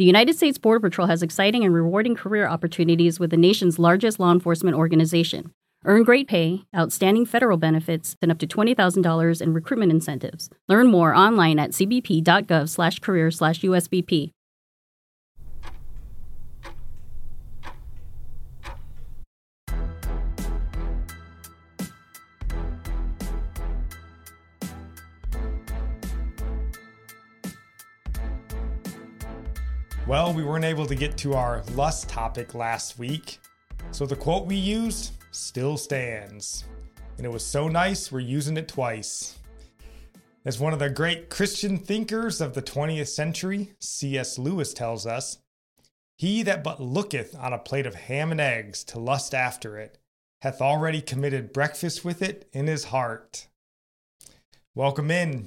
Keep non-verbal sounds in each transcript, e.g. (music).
The United States Border Patrol has exciting and rewarding career opportunities with the nation's largest law enforcement organization. Earn great pay, outstanding federal benefits, and up to $20,000 in recruitment incentives. Learn more online at cbp.gov/career/usbp. Well, we weren't able to get to our lust topic last week, so the quote we used still stands. And it was so nice, we're using it twice. As one of the great Christian thinkers of the 20th century, C.S. Lewis tells us, He that but looketh on a plate of ham and eggs to lust after it, hath already committed breakfast with it in his heart. Welcome in.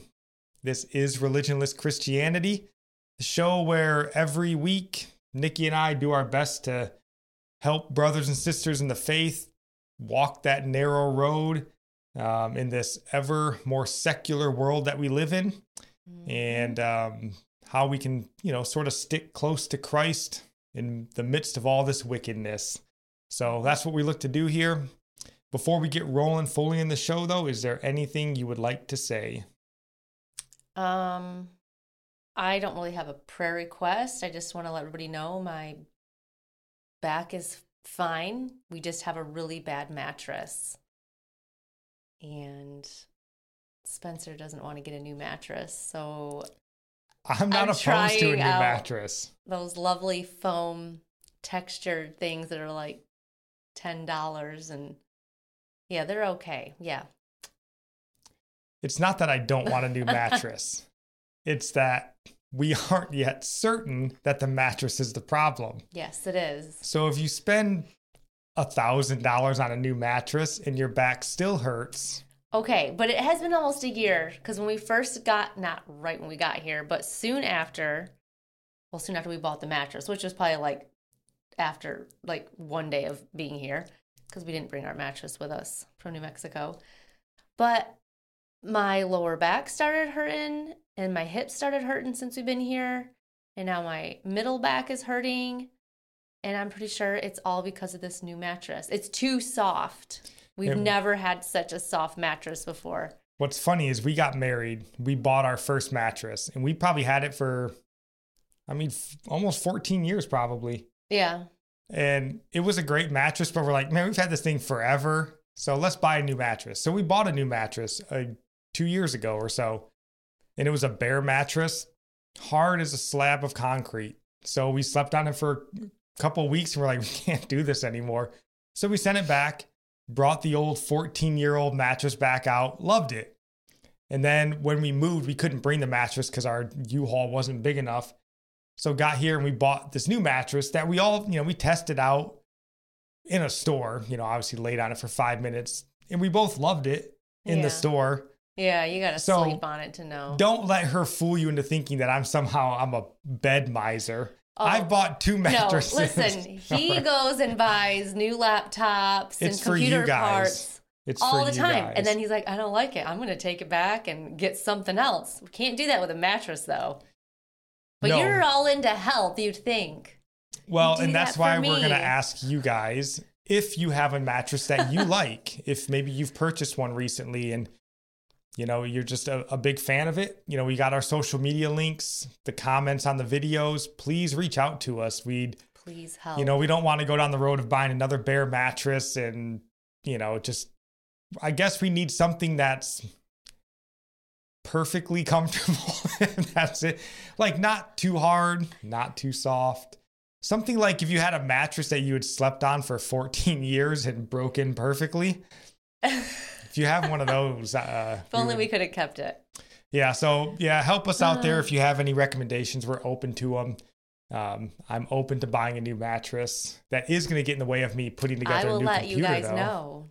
This is Religionless Christianity show where every week Nikki and I do our best to help brothers and sisters in the faith walk that narrow road um, in this ever more secular world that we live in, mm-hmm. and um, how we can, you know, sort of stick close to Christ in the midst of all this wickedness. So that's what we look to do here. Before we get rolling fully in the show, though, is there anything you would like to say? Um, I don't really have a prayer request. I just want to let everybody know my back is fine. We just have a really bad mattress. And Spencer doesn't want to get a new mattress. So I'm not I'm opposed to a new mattress. Those lovely foam textured things that are like $10 and yeah, they're okay. Yeah. It's not that I don't want a new (laughs) mattress. It's that we (laughs) aren't yet certain that the mattress is the problem. Yes, it is. So if you spend a thousand dollars on a new mattress and your back still hurts. Okay, but it has been almost a year because when we first got, not right when we got here, but soon after, well, soon after we bought the mattress, which was probably like after like one day of being here because we didn't bring our mattress with us from New Mexico. But my lower back started hurting and my hips started hurting since we've been here. And now my middle back is hurting. And I'm pretty sure it's all because of this new mattress. It's too soft. We've never had such a soft mattress before. What's funny is we got married, we bought our first mattress, and we probably had it for, I mean, f- almost 14 years probably. Yeah. And it was a great mattress, but we're like, man, we've had this thing forever. So let's buy a new mattress. So we bought a new mattress uh, two years ago or so and it was a bare mattress, hard as a slab of concrete. So we slept on it for a couple weeks and we're like, (laughs) we can't do this anymore. So we sent it back, brought the old 14 year old mattress back out, loved it. And then when we moved, we couldn't bring the mattress because our U Haul wasn't big enough. So got here and we bought this new mattress that we all, you know, we tested out in a store, you know, obviously laid on it for five minutes and we both loved it in yeah. the store. Yeah, you got to so sleep on it to know. Don't let her fool you into thinking that I'm somehow I'm a bed miser. Oh, I've bought two mattresses. No, listen, (laughs) he goes and buys new laptops it's and computer parts it's all the time. Guys. And then he's like, I don't like it. I'm going to take it back and get something else. We can't do that with a mattress though. But no. you're all into health, you'd think. Well, and that's that why me. we're going to ask you guys if you have a mattress that you (laughs) like, if maybe you've purchased one recently and you know you're just a, a, big fan of it. You know we got our social media links the comments on the videos. Please reach out to us. We'd please help you know we don't want to go down the road of buying another bare mattress and you know just i guess we need something that's perfectly (laughs) comfortable that's it. Like not too hard not too soft. Something like if you had a mattress that you had slept on for 14 years and broken perfectly (laughs) if you have one of those, uh, if only we, we could have kept it. Yeah. So yeah, help us out there if you have any recommendations. We're open to them. Um, I'm open to buying a new mattress. That is going to get in the way of me putting together. I will let computer, you guys though. know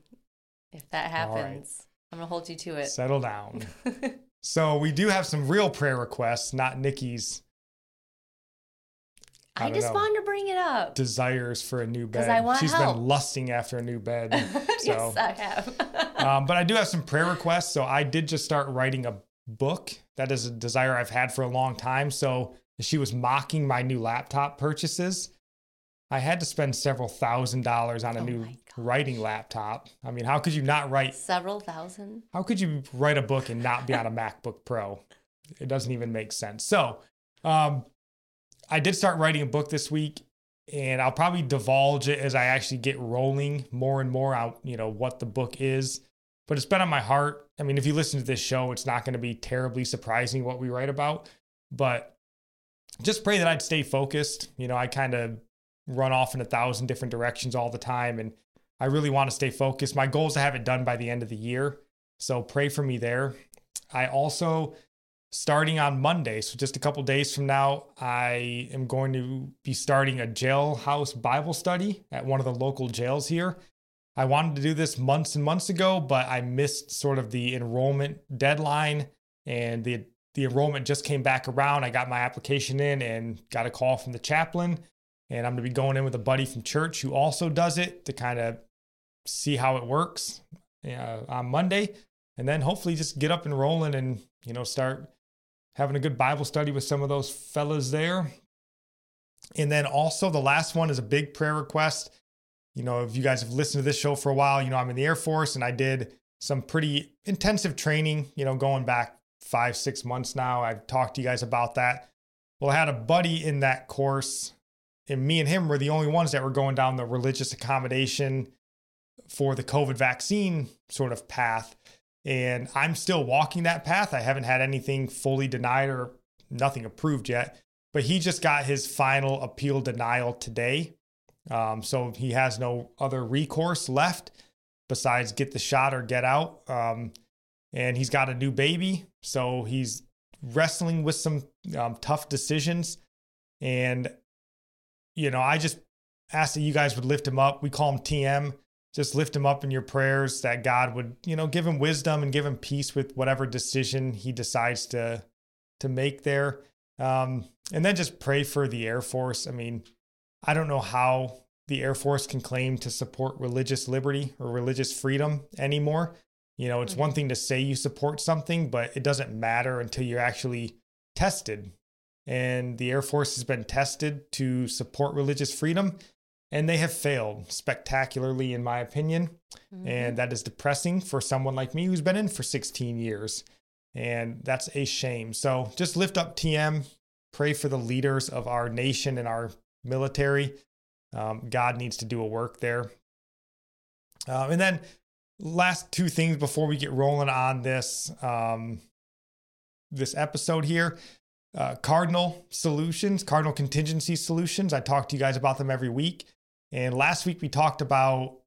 if that happens. Right. I'm gonna hold you to it. Settle down. (laughs) so we do have some real prayer requests, not Nikki's I, I just know, wanted to bring it up. Desires for a new bed. I want She's help. been lusting after a new bed. (laughs) So. yes, I have. (laughs) um, but I do have some prayer requests. So I did just start writing a book. That is a desire I've had for a long time. So She was mocking my new laptop purchases. I had to spend several thousand dollars on a Oh new writing laptop. I mean, how could you not write? Several thousand. How could you write a book and not be on a (laughs) MacBook Pro? It doesn't even make sense. So, um, I did start writing a book this week, and I'll probably divulge it as I actually get rolling more and more out, you know, what the book is. But it's been on my heart. I mean, if you listen to this show, it's not going to be terribly surprising what we write about, but just pray that I'd stay focused. You know, I kind of run off in a thousand different directions all the time, and I really want to stay focused. My goal is to have it done by the end of the year. So pray for me there. I also starting on Monday, so just a couple days from now, I am going to be starting a jailhouse Bible study at one of the local jails here. I wanted to do this months and months ago, but I missed sort of the enrollment deadline and the the enrollment just came back around. I got my application in and got a call from the chaplain and I'm going to be going in with a buddy from church who also does it to kind of see how it works uh, on Monday and then hopefully just get up and rolling and you know start having a good Bible study with some of those fellas there. And then also the last one is a big prayer request. You know, if you guys have listened to this show for a while, you know I'm in the Air Force and I did some pretty intensive training, you know, going back 5 6 months now. I've talked to you guys about that. Well, I had a buddy in that course and me and him were the only ones that were going down the religious accommodation for the COVID vaccine sort of path. And I'm still walking that path. I haven't had anything fully denied or nothing approved yet. But he just got his final appeal denial today. Um, so he has no other recourse left besides get the shot or get out. Um, and he's got a new baby. So he's wrestling with some um, tough decisions. And, you know, I just asked that you guys would lift him up. We call him TM just lift him up in your prayers that God would, you know, give him wisdom and give him peace with whatever decision he decides to to make there. Um, and then just pray for the Air Force. I mean, I don't know how the Air Force can claim to support religious liberty or religious freedom anymore. You know, it's one thing to say you support something, but it doesn't matter until you're actually tested. And the Air Force has been tested to support religious freedom and they have failed spectacularly, in my opinion. Mm-hmm. And that is depressing for someone like me who's been in for 16 years. And that's a shame. So just lift up TM, pray for the leaders of our nation and our military. Um, God needs to do a work there. Uh, and then, last two things before we get rolling on this um, this episode here uh, Cardinal Solutions, Cardinal Contingency Solutions. I talk to you guys about them every week. And last week we talked about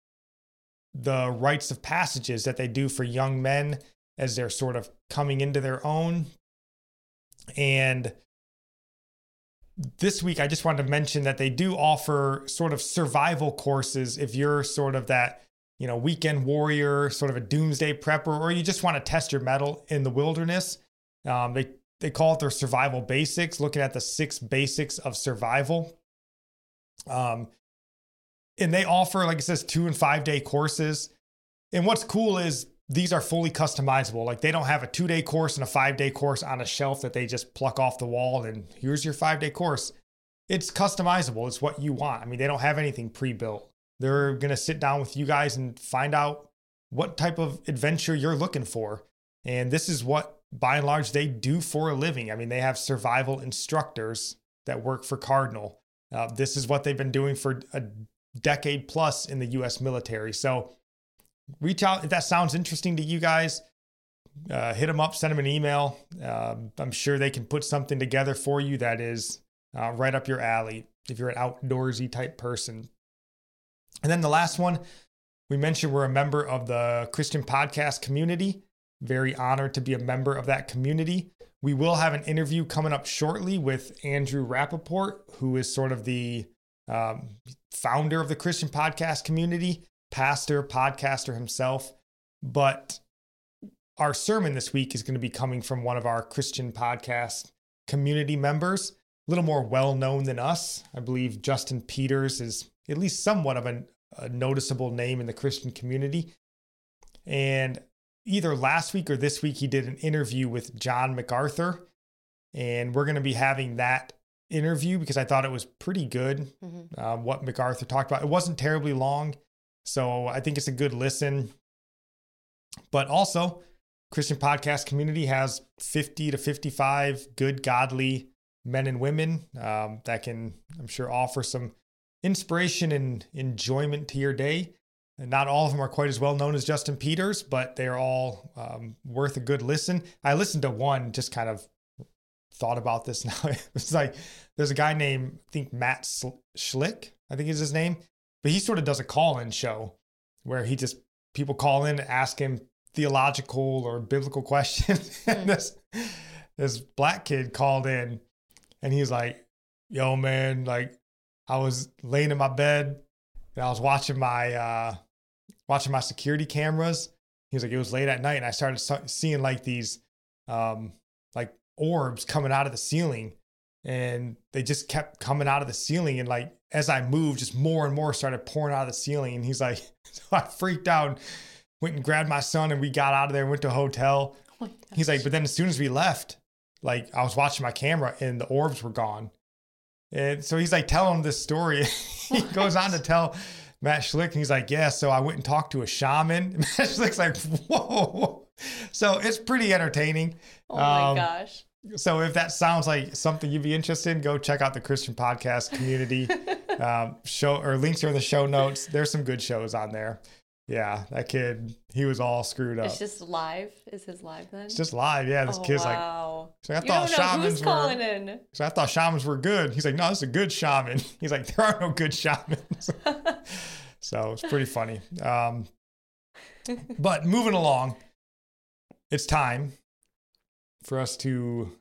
the rites of passages that they do for young men as they're sort of coming into their own. And this week I just wanted to mention that they do offer sort of survival courses if you're sort of that, you know, weekend warrior, sort of a doomsday prepper, or you just want to test your mettle in the wilderness. Um, they they call it their survival basics, looking at the six basics of survival. Um, and they offer, like it says, two and five day courses. And what's cool is these are fully customizable. Like they don't have a two day course and a five day course on a shelf that they just pluck off the wall and here's your five day course. It's customizable. It's what you want. I mean, they don't have anything pre built. They're going to sit down with you guys and find out what type of adventure you're looking for. And this is what, by and large, they do for a living. I mean, they have survival instructors that work for Cardinal. Uh, this is what they've been doing for a decade plus in the US military. So reach out if that sounds interesting to you guys. Uh, hit them up, send them an email. Uh, I'm sure they can put something together for you that is uh, right up your alley if you're an outdoorsy type person. And then the last one, we mentioned we're a member of the Christian podcast community. Very honored to be a member of that community. We will have an interview coming up shortly with Andrew Rappaport, who is sort of the um, founder of the Christian podcast community, pastor, podcaster himself. But our sermon this week is going to be coming from one of our Christian podcast community members, a little more well known than us. I believe Justin Peters is at least somewhat of a, a noticeable name in the Christian community. And either last week or this week, he did an interview with John MacArthur. And we're going to be having that interview because I thought it was pretty good. Mhm. Um, what MacArthur talked about. It wasn't terribly long, so I think it's a good listen. But also, Christian podcast community has 50 to 55 good, godly men and women um, that can, I'm sure, offer some inspiration and enjoyment to your day. And not all of them are quite as well known as Justin Peters, but they're all um, worth a good listen. I listened to one, just kind of thought about this (laughs) now. it's like there's a guy named, I think Matt Slick, I think is his name, but he sort of does a call in show where he just, people call in, ask him theological or biblical (laughs) questions. and this, this black kid called in and he's like, yo, man, like I was laying in my bed and I was watching my, uh, watching my security cameras. He was like, it was late at night and I started seeing like these, um, like orbs coming out of the ceiling and they just kept coming out of the ceiling and like as i moved just more and more started pouring out of the ceiling and he's like (laughs) so i freaked out and went and grabbed my son and we got out of there and went to a hotel. Oh he's like but then as soon as we left like i was watching my camera and the orbs were gone. And so he's like telling this story. (laughs) He (laughs) goes on to tell matt Slick and he's like yeah so i went and talked to a shaman. Matt Slick's like whoa so it's pretty entertaining oh my um, gosh. so if that sounds like something you'd be interested in, go check out the Christian podcast community. (laughs) um, show or links are in the show notes. There's some good shows on there. Yeah, that kid, he was all screwed up. It's just live. Is his live then? It's just live. Yeah, this oh, kid's like, wow. so I you thought shamans were. So I thought shamans were good. He's like, no, this is a good shaman. (laughs) He's like, there are no good shamans. (laughs) so it's pretty funny. Um, but moving along, it's time for us to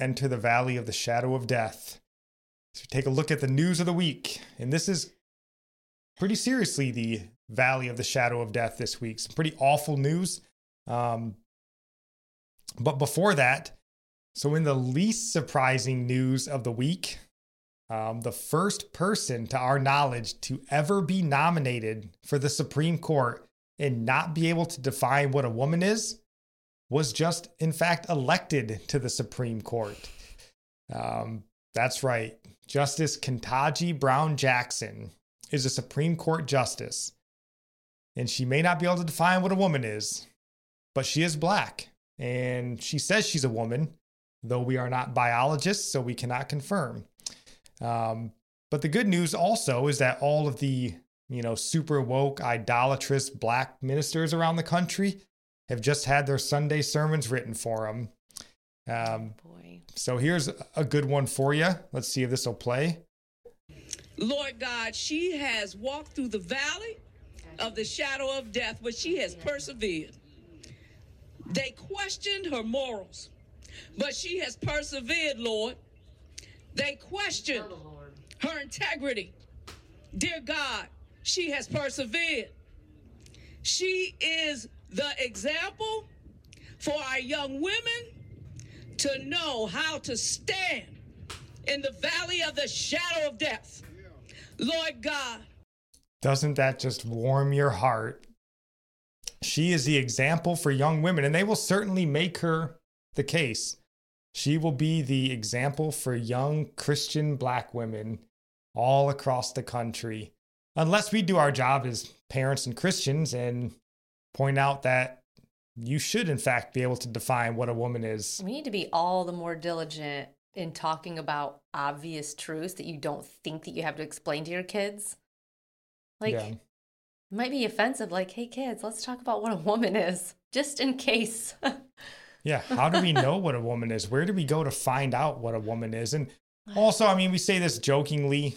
enter the valley of the shadow of death. So take a look at the news of the week. And this is pretty seriously the valley of the shadow of death this week. Some pretty awful news. Um, but before that, so in the least surprising news of the week, um, the first person to our knowledge to ever be nominated for the Supreme Court and not be able to define what a woman is was just, in fact, elected to the Supreme Court. Um, that's right. Justice Ketanji Brown Jackson is a Supreme Court justice. And she may not be able to define what a woman is, but she is black. And she says she's a woman, though we are not biologists, so we cannot confirm. Um, but the good news also is that all of the, you know, super woke, idolatrous black ministers around the country have just had their Sunday sermons written for them. Um, Boy. so here's a good one for you. Let's see if this will play. Lord God, she has walked through the valley of the shadow of death, but she has persevered. They questioned her morals, but she has persevered, Lord. They questioned her integrity. Dear God, she has persevered. She is the example for our young women to know how to stand in the valley of the shadow of death. Lord God, Doesn't that just warm your heart? She is the example for young women, and they will certainly make her the case. She will be the example for young Christian black women all across the country. Unless we do our job as parents and Christians and point out that you should, in fact, be able to define what a woman is. We need to be all the more diligent in talking about obvious truths that you don't think that you have to explain to your kids. Like, Yeah. it might be offensive. Like, hey, kids, let's talk about what a woman is, just in case. (laughs) Yeah. How do we know what a woman is? Where do we go to find out what a woman is? And also, I mean, we say this jokingly,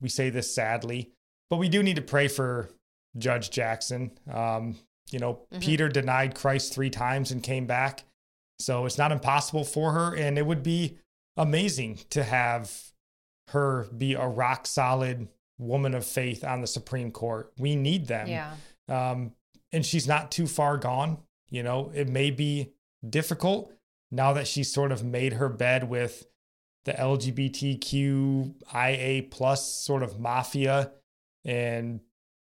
we say this sadly, but we do need to pray for Judge Jackson. Um, you know, Mhm. Peter denied Christ three times and came back. So it's not impossible for her. And it would be amazing to have her be a rock solid woman of faith on the Supreme Court. We need them. yeah. Um, and she's not too far gone. You know, it may be difficult now that she's sort of made her bed with the LGBTQIA plus sort of mafia. And,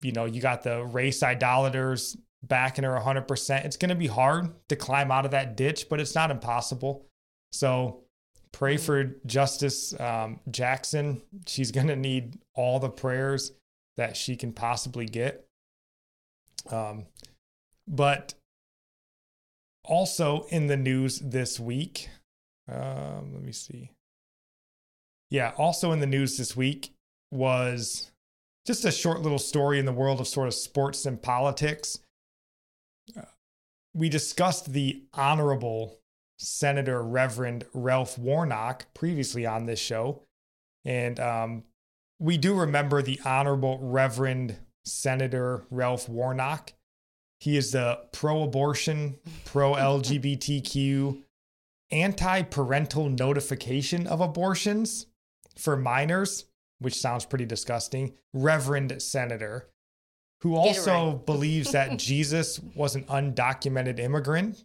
you know, you got the race idolaters backing her 100%. It's going to be hard to climb out of that ditch, but it's not impossible. So Pray for Justice um, Jackson. She's going to need all the prayers that she can possibly get. Um, but also in the news this week, um, let me see. Yeah, also in the news this week was just a short little story in the world of sort of sports and politics. We discussed the Honorable Senator Reverend Ralph Warnock previously on this show. And um, we do remember the Honorable Reverend Senator Ralph Warnock. He is the pro abortion, pro LGBTQ, anti parental notification of abortions for minors, which sounds pretty disgusting, Reverend Senator, who also right. (laughs) believes that Jesus was an undocumented immigrant.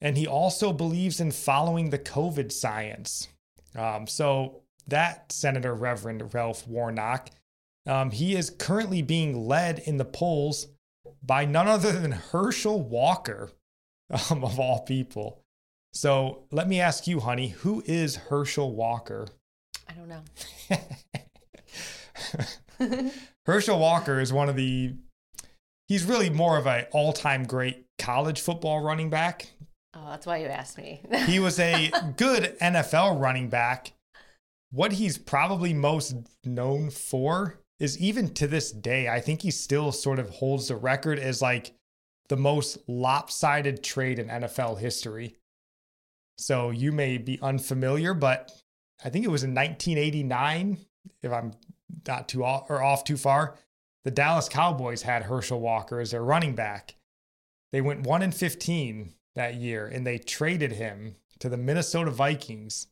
And he also believes in following the COVID science. Um, so, that Senator Reverend Ralph Warnock, um, he is currently being led in the polls by none other than Herschel Walker, (laughs) um, of all people. So let me ask you, honey, who is Herschel Walker? I don't know. (laughs) Herschel Walker is one of the he's really more of an all-time great college football running back. Oh, that's why you asked me. (laughs) he was a good NFL running back. What he's probably most known for is even to this day, I think he still sort of holds the record as like the most lopsided trade in NFL history. So you may be unfamiliar, but I think it was in 1989, if I'm not too off or off too far. The Dallas Cowboys had Herschel Walker as their running back. They went 1 in 15 that year and they traded him to the Minnesota Vikings.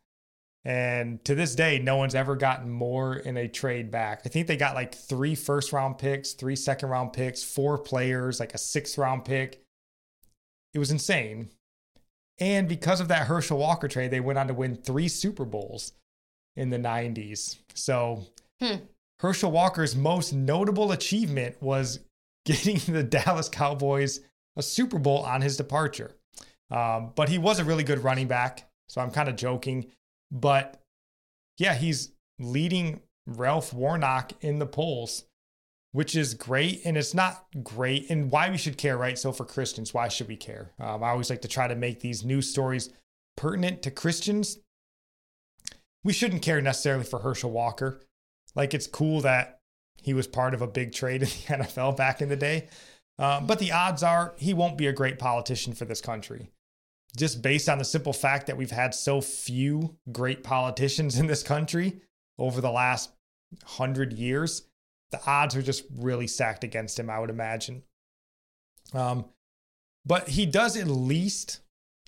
And to this day, no one's ever gotten more in a trade back. I think they got like three first round picks, three second round picks, four players, like a sixth round pick. It was insane. And because of that Herschel Walker trade, they went on to win three Super Bowls in the 90s. So hmm. Herschel Walker's most notable achievement was (laughs) getting the Dallas Cowboys a Super Bowl on his departure. Um, but he was a really good running back. So I'm kind of joking. But yeah, he's leading Ralph Warnock in the polls, which is great. And it's not great. And why we should care, right? So for Christians, why should we care? Um, I always like to try to make these news stories pertinent to Christians. We shouldn't care necessarily for Herschel Walker. Like it's cool that he was part of a big trade in the (laughs) NFL back in the day. Uh, but the odds are he won't be a great politician for this country just based on the simple fact that we've had so few great politicians in this country over the last hundred years, the odds are just really stacked against him, I would imagine. Um, but he does at least,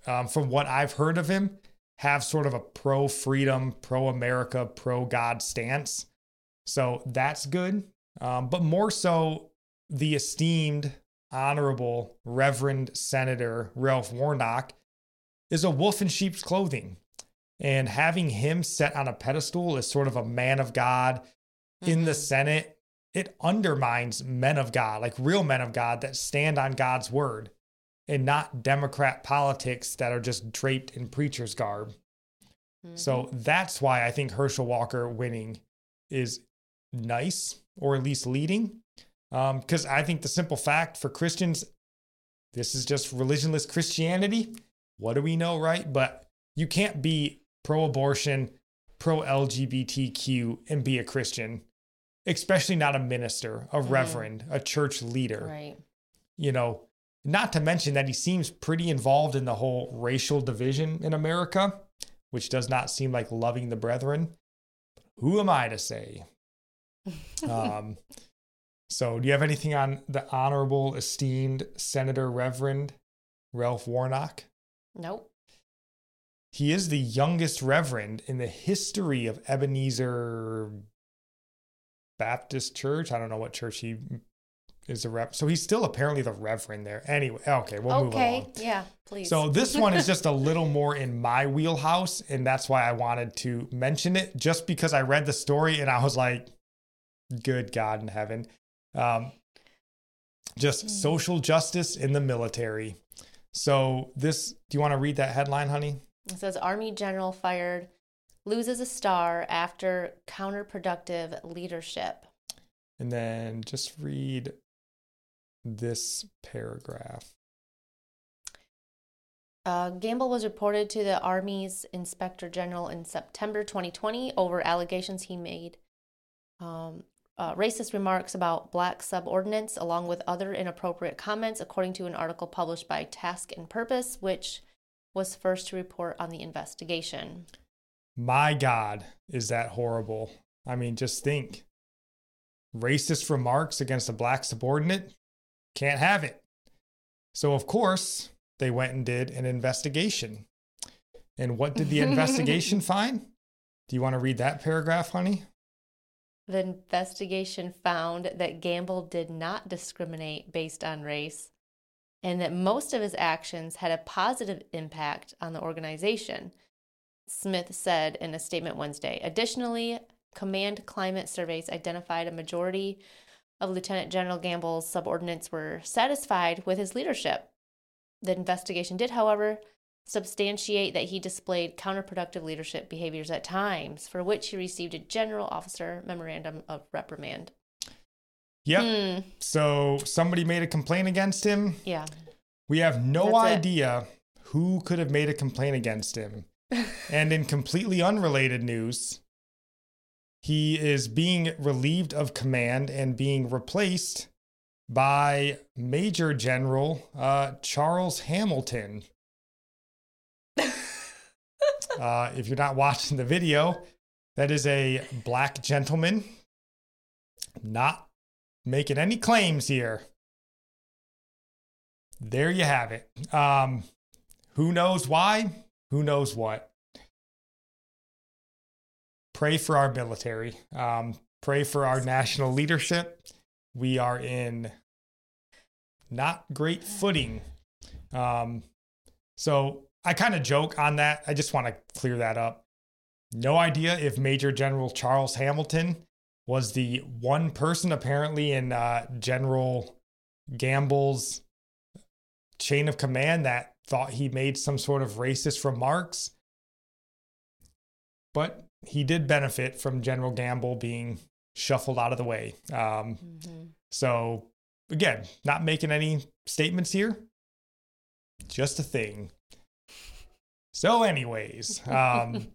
um, from what I've heard of him, have sort of a pro freedom, pro America, pro God stance. So that's good. Um, but more so, the esteemed, honorable Reverend Senator Ralph Warnock is a wolf in sheep's clothing. And having him set on a pedestal as sort of a man of God mm-hmm. in the mm-hmm. Senate, it undermines men of God, like real men of God that stand on God's word and not Democrat politics that are just draped in preacher's garb. Mm-hmm. So that's why I think Herschel Walker winning is nice or at least leading. Because um, I think the simple fact for Christians, this is just religionless Christianity. What do we know, right? But you can't be pro abortion, pro LGBTQ, and be a Christian, especially not a minister, a mm. reverend, a church leader. Right. You know, not to mention that he seems pretty involved in the whole racial division in America, which does not seem like loving the brethren. Who am I to say? Um, so, do you have anything on the honorable, esteemed Senator Reverend Ralph Warnock? Nope. He is the youngest reverend in the history of Ebenezer Baptist Church. I don't know what church he is the rep. So he's still apparently the reverend there. Anyway, okay, we'll okay. move along. Okay, yeah, please. So this one is (laughs) just a little more in my wheelhouse, and that's why I wanted to mention it, just because I read the story and I was like, "Good God in heaven!" Um, just mm. social justice in the military. So this, do you want to read that headline, honey? It says Army general fired, loses a star after counterproductive leadership. And then just read this paragraph. Uh, Gamble was reported to the Army's Inspector General in September 2020 over allegations he made um, uh, racist remarks about black subordinates, along with other inappropriate comments, according to an article published by Task and Purpose, which was first to report on the investigation. My God, is that horrible? I mean, just think racist remarks against a black subordinate, can't have it. So, of course, they went and did an investigation. And what did the (laughs) investigation find? Do you want to read that paragraph, honey? The investigation found that Gamble did not discriminate based on race and that most of his actions had a positive impact on the organization, Smith said in a statement Wednesday. Additionally, command climate surveys identified a majority of Lieutenant General Gamble's subordinates were satisfied with his leadership. The investigation did, however, substantiate that he displayed counterproductive leadership behaviors at times, for which he received a general officer memorandum of reprimand. Yep. Hmm. So somebody made a complaint against him. Yeah. We have no That's it. idea who could have made a complaint against him. (laughs) and in completely unrelated news, he is being relieved of command and being replaced by Major General uh, Charles Hamilton. (laughs) uh, if you're not watching the video, that is a black gentleman, not making any claims here. There you have it. Um, who knows why? Who knows what? Pray for our military. Um, pray for our national leadership. We are in not great footing. Um, so I kind of joke on that. I just want to clear that up. No idea if Major General Charles Hamilton was the one person apparently in uh, General Gamble's chain of command that thought he made some sort of racist remarks. But he did benefit from General Gamble being shuffled out of the way. Um, Mhm. so, again, not making any statements here, just a thing. So, anyways, um,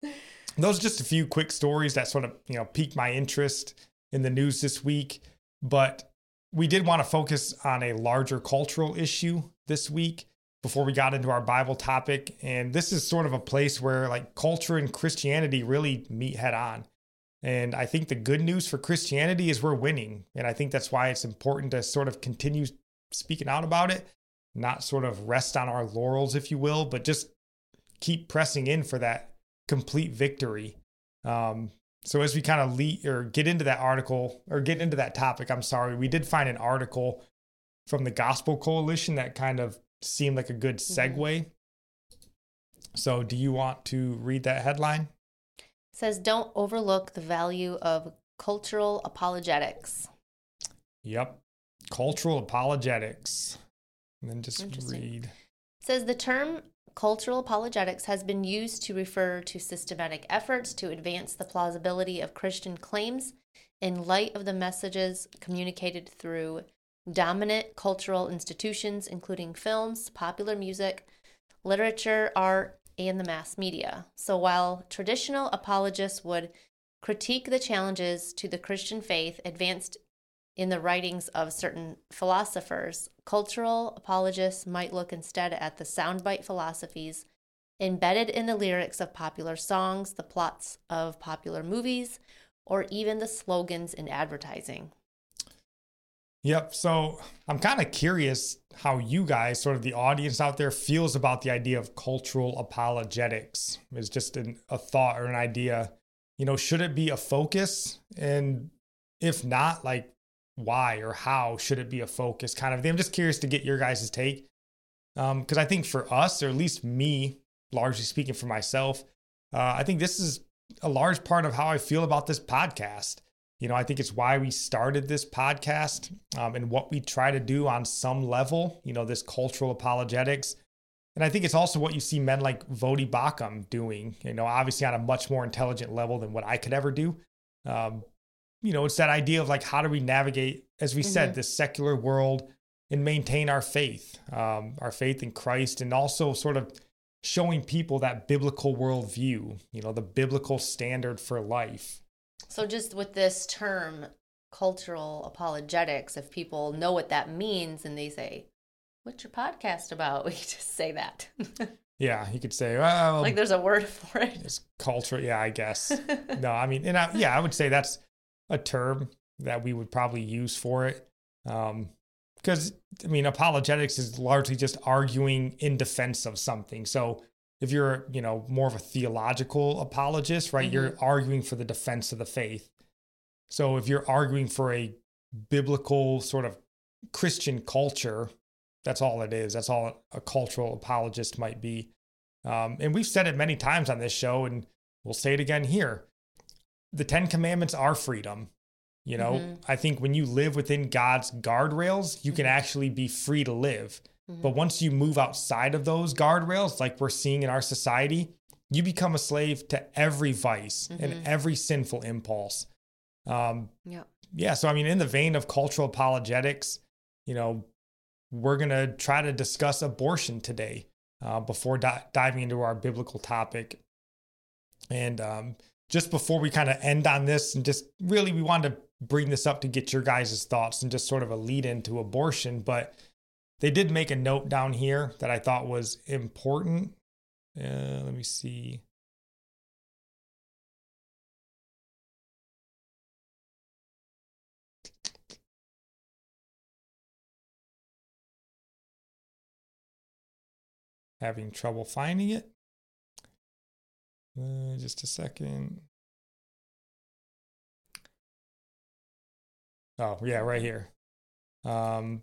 (laughs) those are just a few quick stories that sort of you know piqued my interest in the news this week. But we did want to focus on a larger cultural issue this week before we got into our Bible topic. And this is sort of a place where like culture and Christianity really meet head on. And I think the good news for Christianity is we're winning. And I think that's why it's important to sort of continue speaking out about it, not sort of rest on our laurels, if you will, but just keep pressing in for that complete victory. Um, so as we kind of lead or get into that article or get into that topic, I'm sorry, we did find an article from the Gospel Coalition that kind of seemed like a good Mhm. segue. So do you want to read that headline? says don't overlook the value of cultural apologetics. Yep. Cultural apologetics. And then just read. says the term cultural apologetics has been used to refer to systematic efforts to advance the plausibility of Christian claims in light of the messages communicated through dominant cultural institutions, including films, popular music, literature, art, and the mass media. So while traditional apologists would critique the challenges to the Christian faith advanced in the writings of certain philosophers, cultural apologists might look instead at the soundbite philosophies embedded in the lyrics of popular songs, the plots of popular movies, or even the slogans in advertising. Yep. So I'm kind of curious how you guys, sort of the audience out there, feels about the idea of cultural apologetics. It's just an, a thought or an idea. You know, should it be a focus? And if not, like, why or how should it be a focus? Kind of thing. I'm just curious to get your guys' take. Because I think for us, or at least me, largely speaking for myself, uh, I think this is a large part of how I feel about this podcast. You know, I think it's why we started this podcast um, and what we try to do on some level, you know, this cultural apologetics. And I think it's also what you see men like Voddie Baucham doing, you know, obviously on a much more intelligent level than what I could ever do. Um, you know, it's that idea of like, how do we navigate, as we mm-hmm. said, this secular world and maintain our faith, um, our faith in Christ, and also sort of showing people that biblical worldview, you know, the biblical standard for life. So, just with this term, cultural apologetics, if people know what that means and they say, What's your podcast about? (laughs) We just say that. (laughs) yeah, you could say, Well, like there's a word (laughs) for it. It's culture. Yeah, I guess. no, I mean, and I, yeah, I would say that's a term that we would probably use for it. Um, because I mean, apologetics is largely just arguing in defense of something. So if you're, you know, more of a theological apologist, right, mm-hmm. you're arguing for the defense of the faith. So if you're arguing for a biblical sort of Christian culture, that's all it is. That's all a cultural apologist might be. Um, and we've said it many times on this show, and we'll say it again here. The Ten Commandments are freedom. You know, mm-hmm. I think when you live within God's guardrails, you can mm-hmm. actually be free to live. Mm-hmm. But once you move outside of those guardrails, like we're seeing in our society, you become a slave to every vice and mm-hmm. every sinful impulse. Um, yeah. Yeah. So, I mean, in the vein of cultural apologetics, you know, we're going to try to discuss abortion today uh, before di- diving into our biblical topic. And um, just before we kind of end on this, and just really, we wanted to bring this up to get your guys' thoughts and just sort of a lead into abortion. But they did make a note down here that I thought was important. Uh, let me see. Having trouble finding it. Uh, just a second. Oh, yeah, right here. Um,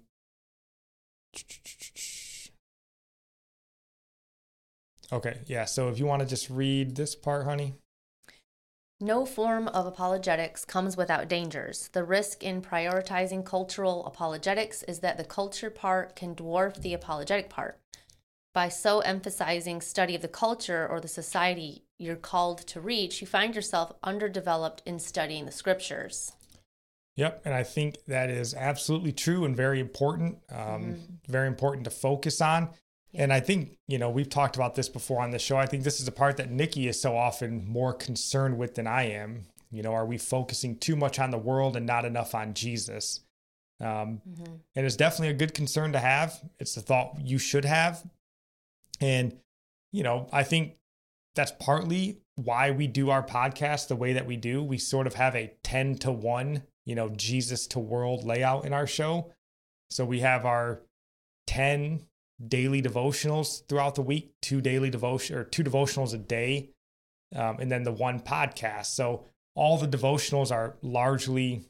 okay, yeah. So if you want to just read this part, honey. No form of apologetics comes without dangers. The risk in prioritizing cultural apologetics is that the culture part can dwarf the apologetic part. By so emphasizing study of the culture or the society you're called to reach, you find yourself underdeveloped in studying the scriptures. Yep, and I think that is absolutely true and very important. Um, mm-hmm. Very important to focus on. Yeah. And I think you know we've talked about this before on the show. I think this is a part that Nikki is so often more concerned with than I am. You know, are we focusing too much on the world and not enough on Jesus? Um, mm-hmm. And it's definitely a good concern to have. It's a thought you should have. And you know, I think that's partly why we do our podcast the way that we do. We sort of have a ten to one you know, Jesus to world layout in our show. So we have our 10 daily devotionals throughout the week, two daily devotion or two devotionals a day, um, and then the one podcast. So all the devotionals are largely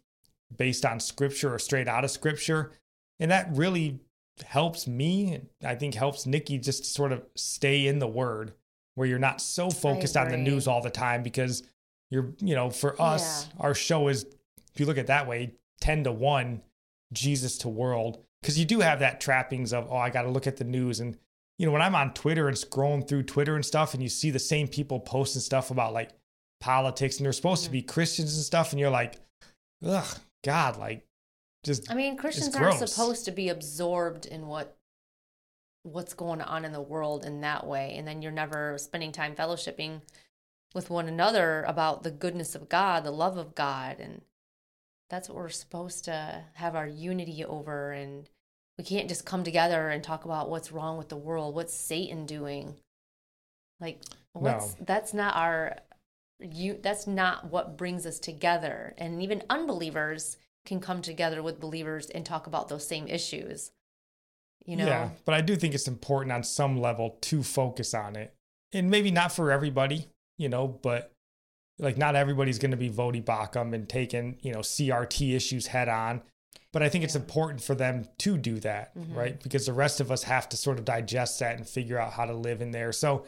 based on scripture or straight out of scripture. And that really helps me. I think helps Nikki just sort of stay in the word where you're not so focused on the news all the time because you're, you know, for us, yeah. our show is if you look at that way, 10 to 1 Jesus to world. Because you do have that trappings of, oh, I got to look at the news. And, you know, when I'm on Twitter and scrolling through Twitter and stuff, and you see the same people posting stuff about like politics, and they're supposed mm-hmm. to be Christians and stuff, and you're like, ugh, God, like, just. I mean, Christians aren't supposed to be absorbed in what what's going on in the world in that way. And then you're never spending time fellowshipping with one another about the goodness of God, the love of God. And that's what we're supposed to have our unity over. And we can't just come together and talk about what's wrong with the world what's satan doing. Like what's no. that's not our you that's not what brings us together. And even unbelievers can come together with believers and talk about those same issues you know yeah but i do think it's important on some level to focus on it and maybe not for everybody you know but like not everybody's going to be Voddie Baucham and taking you know CRT issues head on, but I think yeah. it's important for them to do that, mm-hmm. right? Because the rest of us have to sort of digest that and figure out how to live in there. So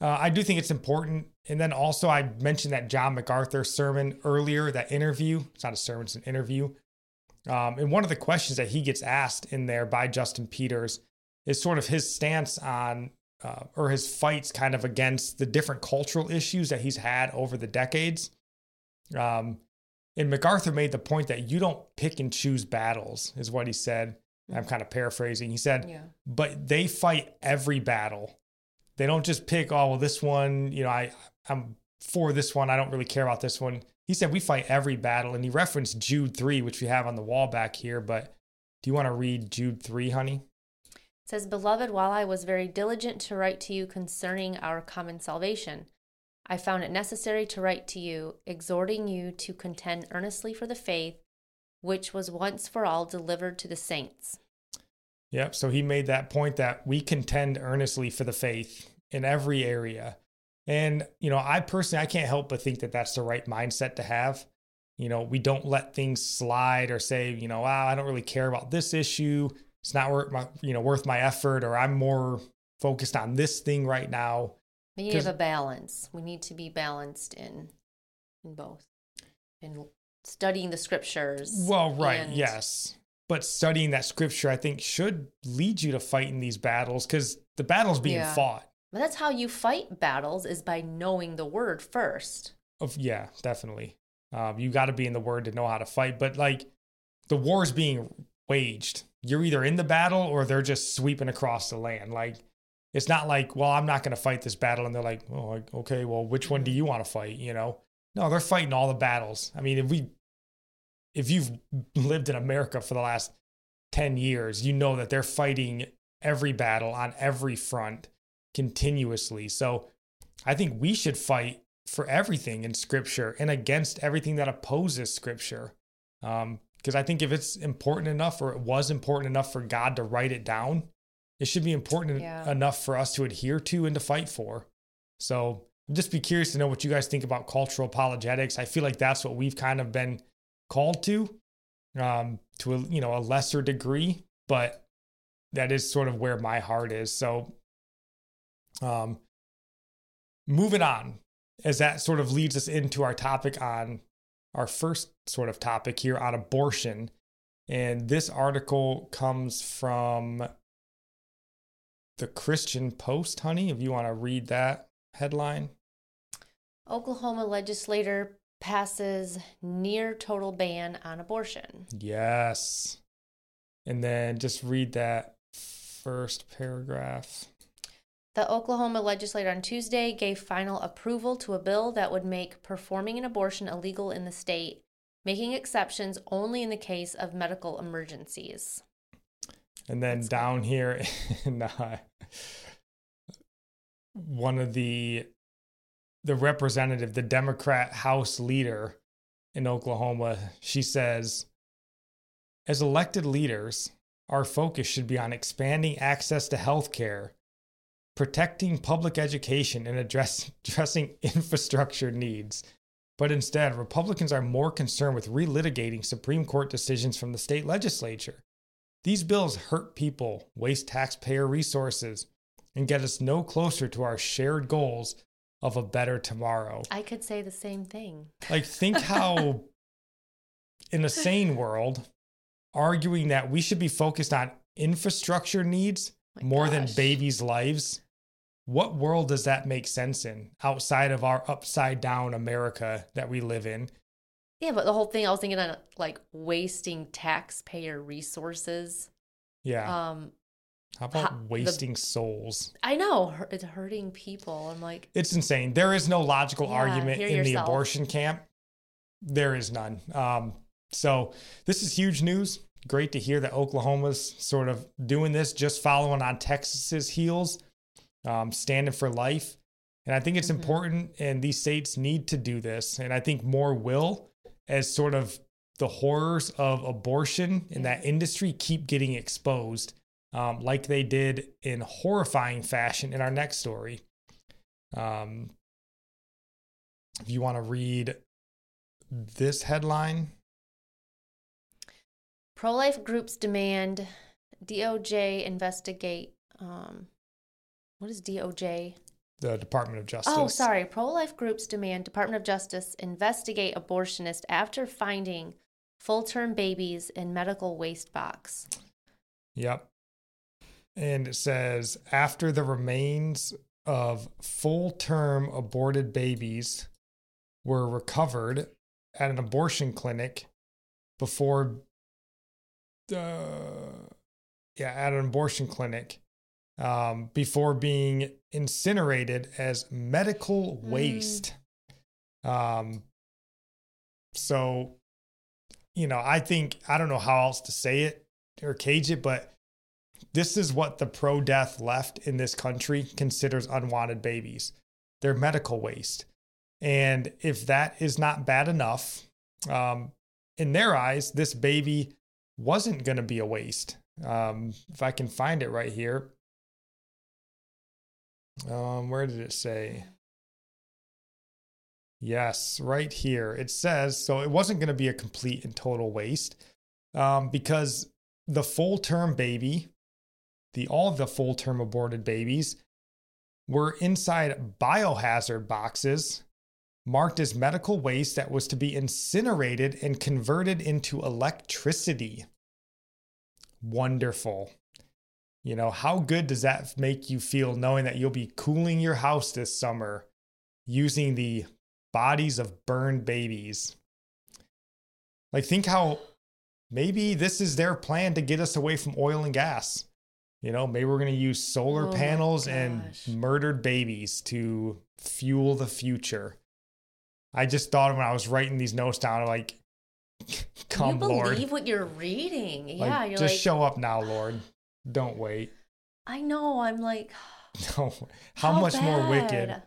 uh, I do think it's important. And then also I mentioned that John MacArthur sermon earlier, that interview. It's not a sermon, it's an interview. Um, and one of the questions that he gets asked in there by Justin Peters is sort of his stance on uh, or his fights kind of against the different cultural issues that he's had over the decades. Um, and MacArthur made the point that you don't pick and choose battles, is what he said. I'm kind of paraphrasing. He said, Yeah. but they fight every battle. They don't just pick, oh, well, this one, you know, I, I'm for this one. I don't really care about this one. He said, we fight every battle. And he referenced Jude 3, which we have on the wall back here. But do you want to read Jude 3, honey? It says, Beloved, while I was very diligent to write to you concerning our common salvation, I found it necessary to write to you, exhorting you to contend earnestly for the faith which was once for all delivered to the saints. Yep. So he made that point that we contend earnestly for the faith in every area. And, you know, I personally, I can't help but think that that's the right mindset to have. You know, we don't let things slide or say, you know, wow, I don't really care about this issue. It's not worth my, you know, worth my effort, or I'm more focused on this thing right now. We need to have a balance. We need to be balanced in in both. In studying the scriptures. Well, right, and- yes. But studying that scripture, I think, should lead you to fight in these battles because the battle's being Yeah. fought. But that's how you fight battles is by knowing the word first. Of yeah, definitely. Um, you got to be in the word to know how to fight. But like, the war is being waged. You're either in the battle or they're just sweeping across the land. Like, it's not like, well, I'm not going to fight this battle, and they're like, oh, okay, well, which one do you want to fight? You know? No, they're fighting all the battles. I mean, if we, if you've lived in America for the last ten years, you know that they're fighting every battle on every front continuously. So, I think we should fight for everything in scripture and against everything that opposes scripture. Um, because I think if it's important enough or it was important enough for God to write it down, it should be important Yeah. enough for us to adhere to and to fight for. So just be curious to know what you guys think about cultural apologetics. I feel like that's what we've kind of been called to, um, to a you know a lesser degree, but that is sort of where my heart is. So um moving on as that sort of leads us into our topic on our first sort of topic here on abortion. And this article comes from the Christian Post, honey, if you want to read that headline. Oklahoma legislator passes near total ban on abortion. Yes. And then just read that first paragraph. The Oklahoma legislature on Tuesday gave final approval to a bill that would make performing an abortion illegal in the state, making exceptions only in the case of medical emergencies. And then That's down here in (laughs) uh, one of the the representative, the Democrat House leader in Oklahoma, she says, as elected leaders, our focus should be on expanding access to health care, protecting public education, and address, (laughs) addressing infrastructure needs. But instead, Republicans are more concerned with relitigating Supreme Court decisions from the state legislature. These bills hurt people, waste taxpayer resources, and get us no closer to our shared goals of a better tomorrow. I could say the same thing. Like, think (laughs) how, in a sane world, arguing that we should be focused on infrastructure needs My more than babies' lives, what world does that make sense in outside of our upside down America that we live in? Yeah, but the whole thing I was thinking on like wasting taxpayer resources. Yeah. Um, How about ho- the- wasting souls? I know it's hurting people. I'm like, It's insane. There is no logical Yeah, argument in the abortion camp. There is none. Um, so this is huge news. Great to hear that Oklahoma's sort of doing this, just following on Texas's heels, um, standing for life. And I think it's Mhm. important, and these states need to do this. And I think more will, as sort of the horrors of abortion in that industry keep getting exposed, um, like they did in horrifying fashion in our next story. Um, if you want to read this headline, pro life groups demand DOJ investigate. Um, what is DOJ? the Department of Justice. Oh, sorry. Pro life groups demand Department of Justice investigate abortionist after finding full term babies in medical waste box. Yep. and it says after the remains of full term aborted babies were recovered at an abortion clinic before uh, yeah at an abortion clinic um, before being incinerated as medical waste um, so you know i think i don't know how else to say it or cage it but this is what the pro death left in this country considers unwanted babies. They're medical waste. And if that is not bad enough, um, in their eyes, this baby wasn't going to be a waste. Um, if I can find it right here. Um, where did it say? Yes, right here. It says so it wasn't going to be a complete and total waste um, because the full term baby the all of the full term aborted babies were inside biohazard boxes marked as medical waste that was to be incinerated and converted into electricity. Wonderful. You know, how good does that make you feel knowing that you'll be cooling your house this summer using the bodies of burned babies? Like, think how maybe this is their plan to get us away from oil and gas. You know, maybe we're going to use solar Oh panels and murdered babies to fuel the future. I just thought when I was writing these notes down, like, (laughs) come, you believe Lord. what you're reading. Like, Yeah, you're just like, show up now, Lord. Don't wait. I know. I'm like, (laughs) No. How, much more wicked?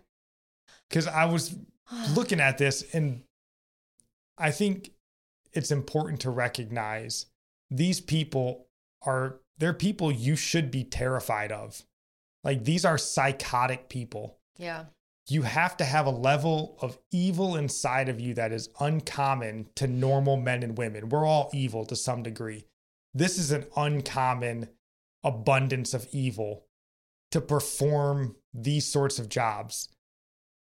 Because I was (sighs) looking at this and I think it's important to recognize these people are they're people you should be terrified of. Like these are psychotic people. yeah. You have to have a level of evil inside of you that is uncommon to normal men and women. We're all evil to some degree. This is an uncommon abundance of evil to perform these sorts of jobs.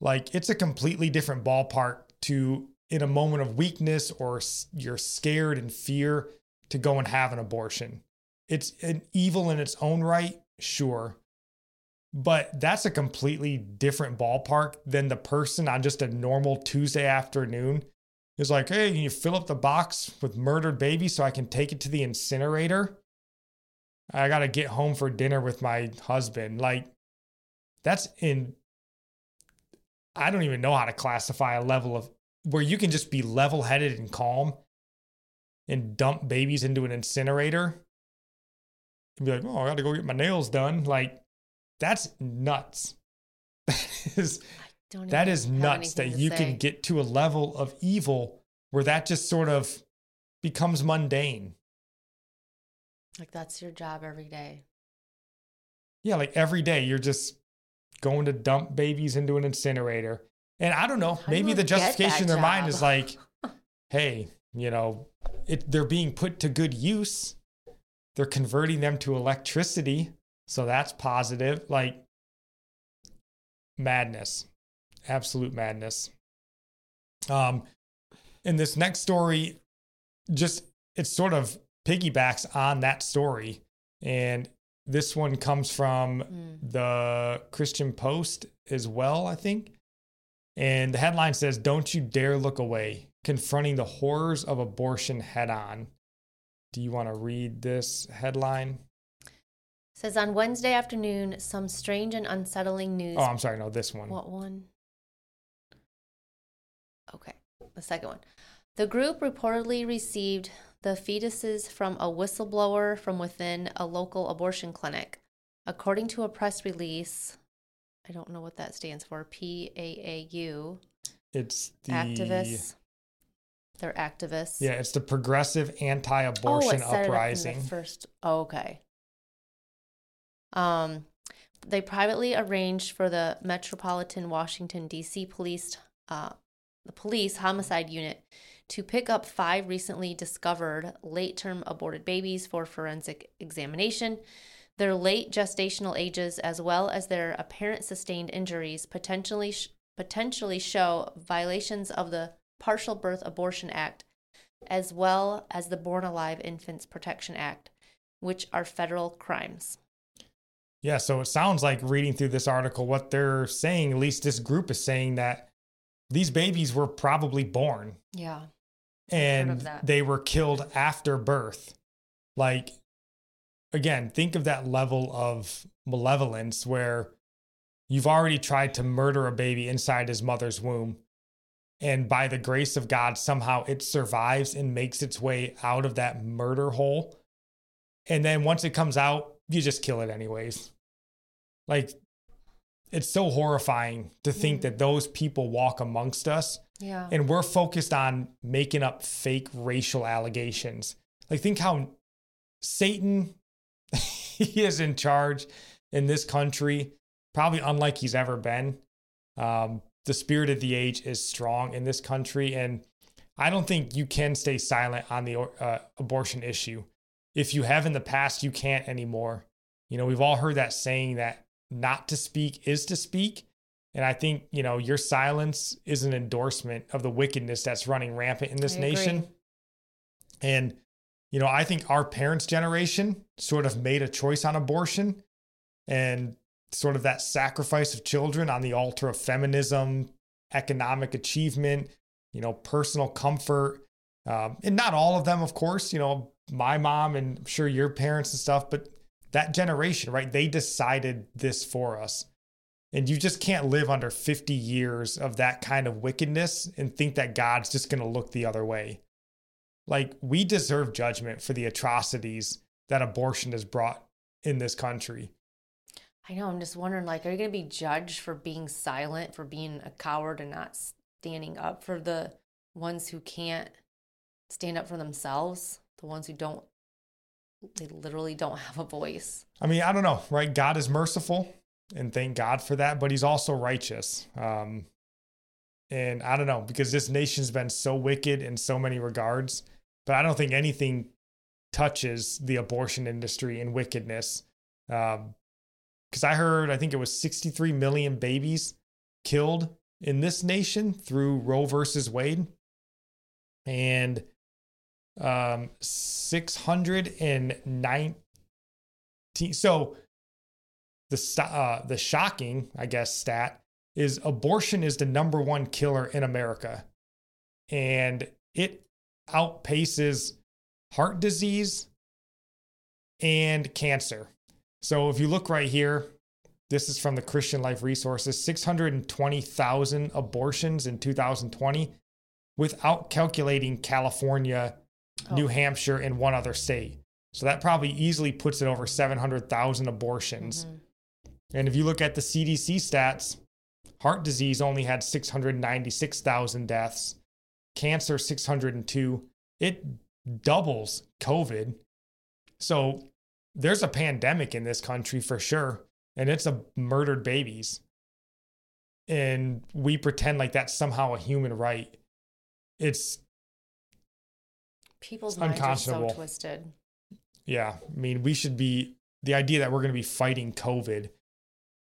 Like it's a completely different ballpark to, in a moment of weakness or you're scared and fear, to go and have an abortion. It's an evil in its own right, sure. But that's a completely different ballpark than the person on just a normal Tuesday afternoon is like, hey, can you fill up the box with murdered babies so I can take it to the incinerator? I got to get home for dinner with my husband. Like, that's in, I don't even know how to classify a level of where you can just be level headed and calm and dump babies into an incinerator and be like, oh, I got to go get my nails done. Like, that's nuts. (laughs) That is, that is nuts that you say. can get to a level of evil where that just sort of becomes mundane. Like that's your job every day. Yeah, like every day you're just going to dump babies into an incinerator. And I don't know, How maybe you the justification in their mind is like, (laughs) hey, you know, it, they're being put to good use. They're converting them to electricity. So that's positive. Like madness, absolute madness. Um, in this next story, just it's sort of piggybacks on that story. And this one comes from Mm. the Christian Post as well, I think. And the headline says, Don't you dare look away, confronting the horrors of abortion head on. Do you want to read this headline? Says on Wednesday afternoon, some strange and unsettling news. Oh, I'm sorry, no, this one. What one? Okay, the second one. The group reportedly received the fetuses from a whistleblower from within a local abortion clinic. According to a press release, I don't know what that stands for, PAAU, It's the activists. They're activists. Yeah, it's the progressive oh, anti-abortion it said it up in the uprising. first. Oh, okay. Um, they privately arranged for the Metropolitan Washington D.C. police, uh, the police homicide unit, to pick up five recently discovered late-term aborted babies for forensic examination. Their late gestational ages, as well as their apparent sustained injuries, potentially sh- potentially show violations of the Partial Birth Abortion Act, as well as the Born Alive Infants Protection Act, which are federal crimes. Yeah, so it sounds like reading through this article, what they're saying, at least this group is saying that these babies were probably born Yeah. And they were killed after birth. Like, again, think of that level of malevolence where you've already tried to murder a baby inside his mother's womb. And by the grace of God, somehow it survives and makes its way out of that murder hole. And then once it comes out, you just kill it anyways. Like, it's so horrifying to think Mm. that those people walk amongst us Yeah. and we're focused on making up fake racial allegations. Like, think how Satan (laughs) he is in charge in this country, probably unlike he's ever been. Um, the spirit of the age is strong in this country, and I don't think you can stay silent on the uh, abortion issue. If you have in the past, you can't anymore. You know, we've all heard that saying that not to speak is to speak. And I think, you know, your silence is an endorsement of the wickedness that's running rampant in this I agree. nation. And, you know, I think our parents' generation sort of made a choice on abortion and sort of that sacrifice of children on the altar of feminism, economic achievement, you know, personal comfort. Um, and not all of them, of course, you know, my mom and I'm sure your parents and stuff, but that generation, right? They decided this for us. And you just can't live under 50 years of that kind of wickedness and think that God's just going to look the other way. Like, we deserve judgment for the atrocities that abortion has brought in this country. I know. I'm just wondering, like, are you going to be judged for being silent, for being a coward and not standing up for the ones who can't stand up for themselves, the ones who don't, they literally don't have a voice. I mean, I don't know, right? God is merciful and thank God for that, but he's also righteous. Um, and I don't know, because this nation's been so wicked in so many regards, but I don't think anything touches the abortion industry in wickedness. Um, because I heard, I think it was 63 million babies killed in this nation through Roe versus Wade. And um 619 so the uh, the shocking i guess stat is abortion is the number one killer in america and it outpaces heart disease and cancer so if you look right here this is from the christian life resources 620000 abortions in 2020 without calculating california New Oh. Hampshire, and one other state. So that probably easily puts it over 700,000 abortions. Mhm. And if you look at the CDC stats, heart disease only had 696,000 deaths, cancer 602. It doubles COVID. So there's a pandemic in this country for sure, and it's a murdered babies. And we pretend like that's somehow a human right. It's People's minds are so twisted. Yeah, I mean, we should be the idea that we're going to be fighting COVID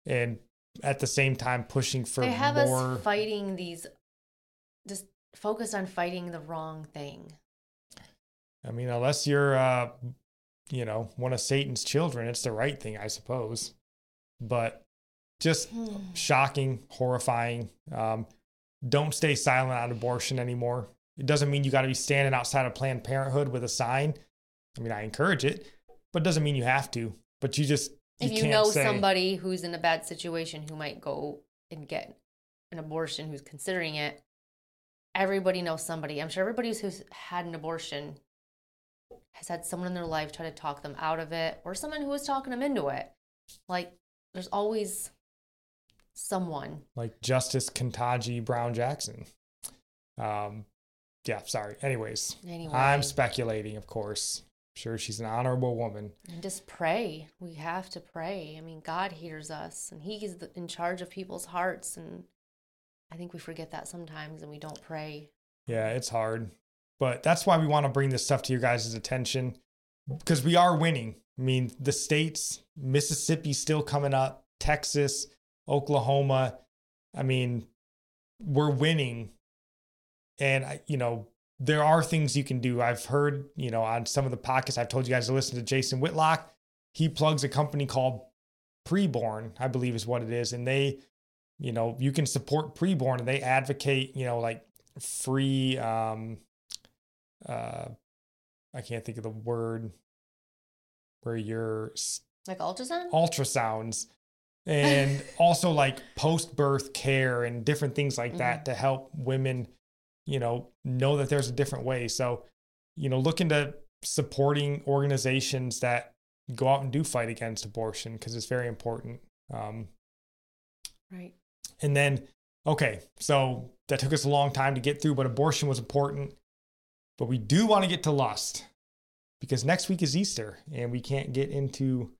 and at the same time pushing for They have more. us fighting these, just focused on fighting the wrong thing. I mean, unless you're, uh, you know, one of Satan's children, it's the right thing, I suppose. But just Hmm. shocking, horrifying. Um, don't stay silent on abortion anymore. It doesn't mean you got to be standing outside of Planned Parenthood with a sign. I mean, I encourage it, but it doesn't mean you have to. But you just if you can't know say, somebody who's in a bad situation who might go and get an abortion who's considering it everybody knows somebody i'm sure everybody who's had an abortion has had someone in their life try to talk them out of it or someone who was talking them into it like there's always someone like Justice Ketanji Brown Jackson. Um, yeah, sorry. Anyways, anyway I'm speculating, of course. Sure, she's an honorable woman. and just pray we have to pray i mean god hears us and he's in charge of people's hearts and i think we forget that sometimes and we don't pray Yeah, it's hard. But that's why we want to bring this stuff to your guys' attention because we are winning. I mean, the states, Mississippi still coming up, Texas, Oklahoma. I mean, we're winning. And, I, you know, there are things you can do. I've heard, you know, on some of the podcasts, I've told you guys to listen to Jason Whitlock. He plugs a company called preborn, I believe is what it is. And they, you know, you can support preborn and they advocate, you know, like free, um, uh, I can't think of the word where you're like ultrasound ultrasounds (laughs) and also like post birth care and different things like that Mm-hmm. to help women, you know, know that there's a different way. So, you know, look into supporting organizations that go out and do fight against abortion because it's very important. Um, right and then, okay, so that took us a long time to get through, but abortion was important. But we do want to get to lust because next week is Easter and we can't get into,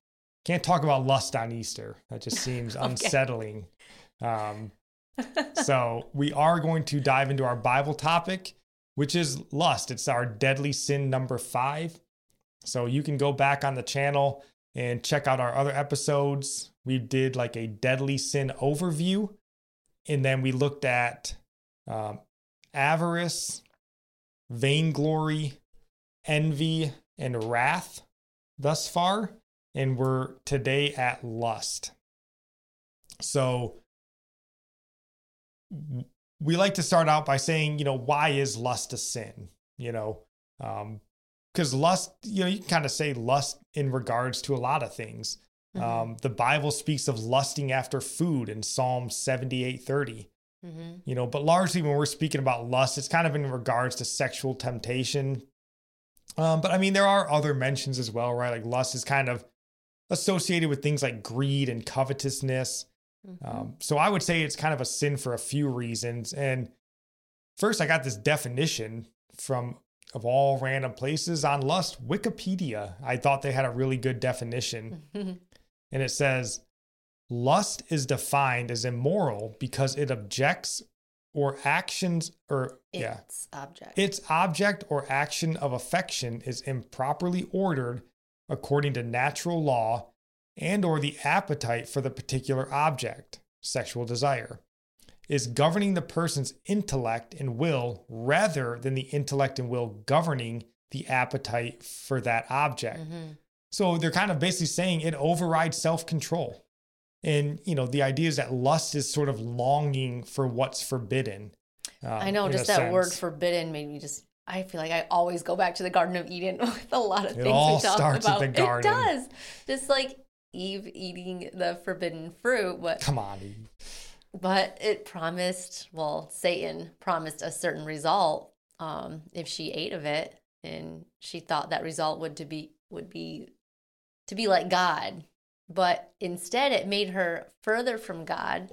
can't talk about lust on Easter. That just (laughs) seems Okay. unsettling. Um, so we are going to dive into our Bible topic, which is lust. It's our deadly sin number five. So you can go back on the channel and check out our other episodes. We did like a deadly sin overview, and then we looked at um, avarice, vainglory, envy, and wrath thus far. And we're today at lust. So we like to start out by saying, you know, why is lust a sin? You know, because lust, you know, you can kind of say lust in regards to a lot of things. Mhm. Um, the Bible speaks of lusting after food in Psalm 78 30 hmm you know but largely when we're speaking about lust it's kind of in regards to sexual temptation um, but i mean there are other mentions as well right like lust is kind of associated with things like greed and covetousness Mm-hmm. um, so i would say it's kind of a sin for a few reasons. And first i got this definition from of all random places on lust wikipedia. I thought they had a really good definition. And it says lust is defined as immoral because it objects or actions or yeah. It's object. Its object or action of affection is improperly ordered according to natural law and or the appetite for the particular object sexual desire is governing the person's intellect and will rather than the intellect and will governing the appetite for that object Mhm. so they're kind of basically saying it overrides self control. And, you know, the idea is that lust is sort of longing for what's forbidden. um, I know just that word forbidden made me just I feel like I always go back to the Garden of Eden (laughs) with a lot of It things all we talk starts at about. the garden. It does. Just like Eve eating the forbidden fruit, but Come on. Eve. but it promised well satan promised a certain result um, if she ate of it and she thought that result would to be would be to be like god but instead it made her further from god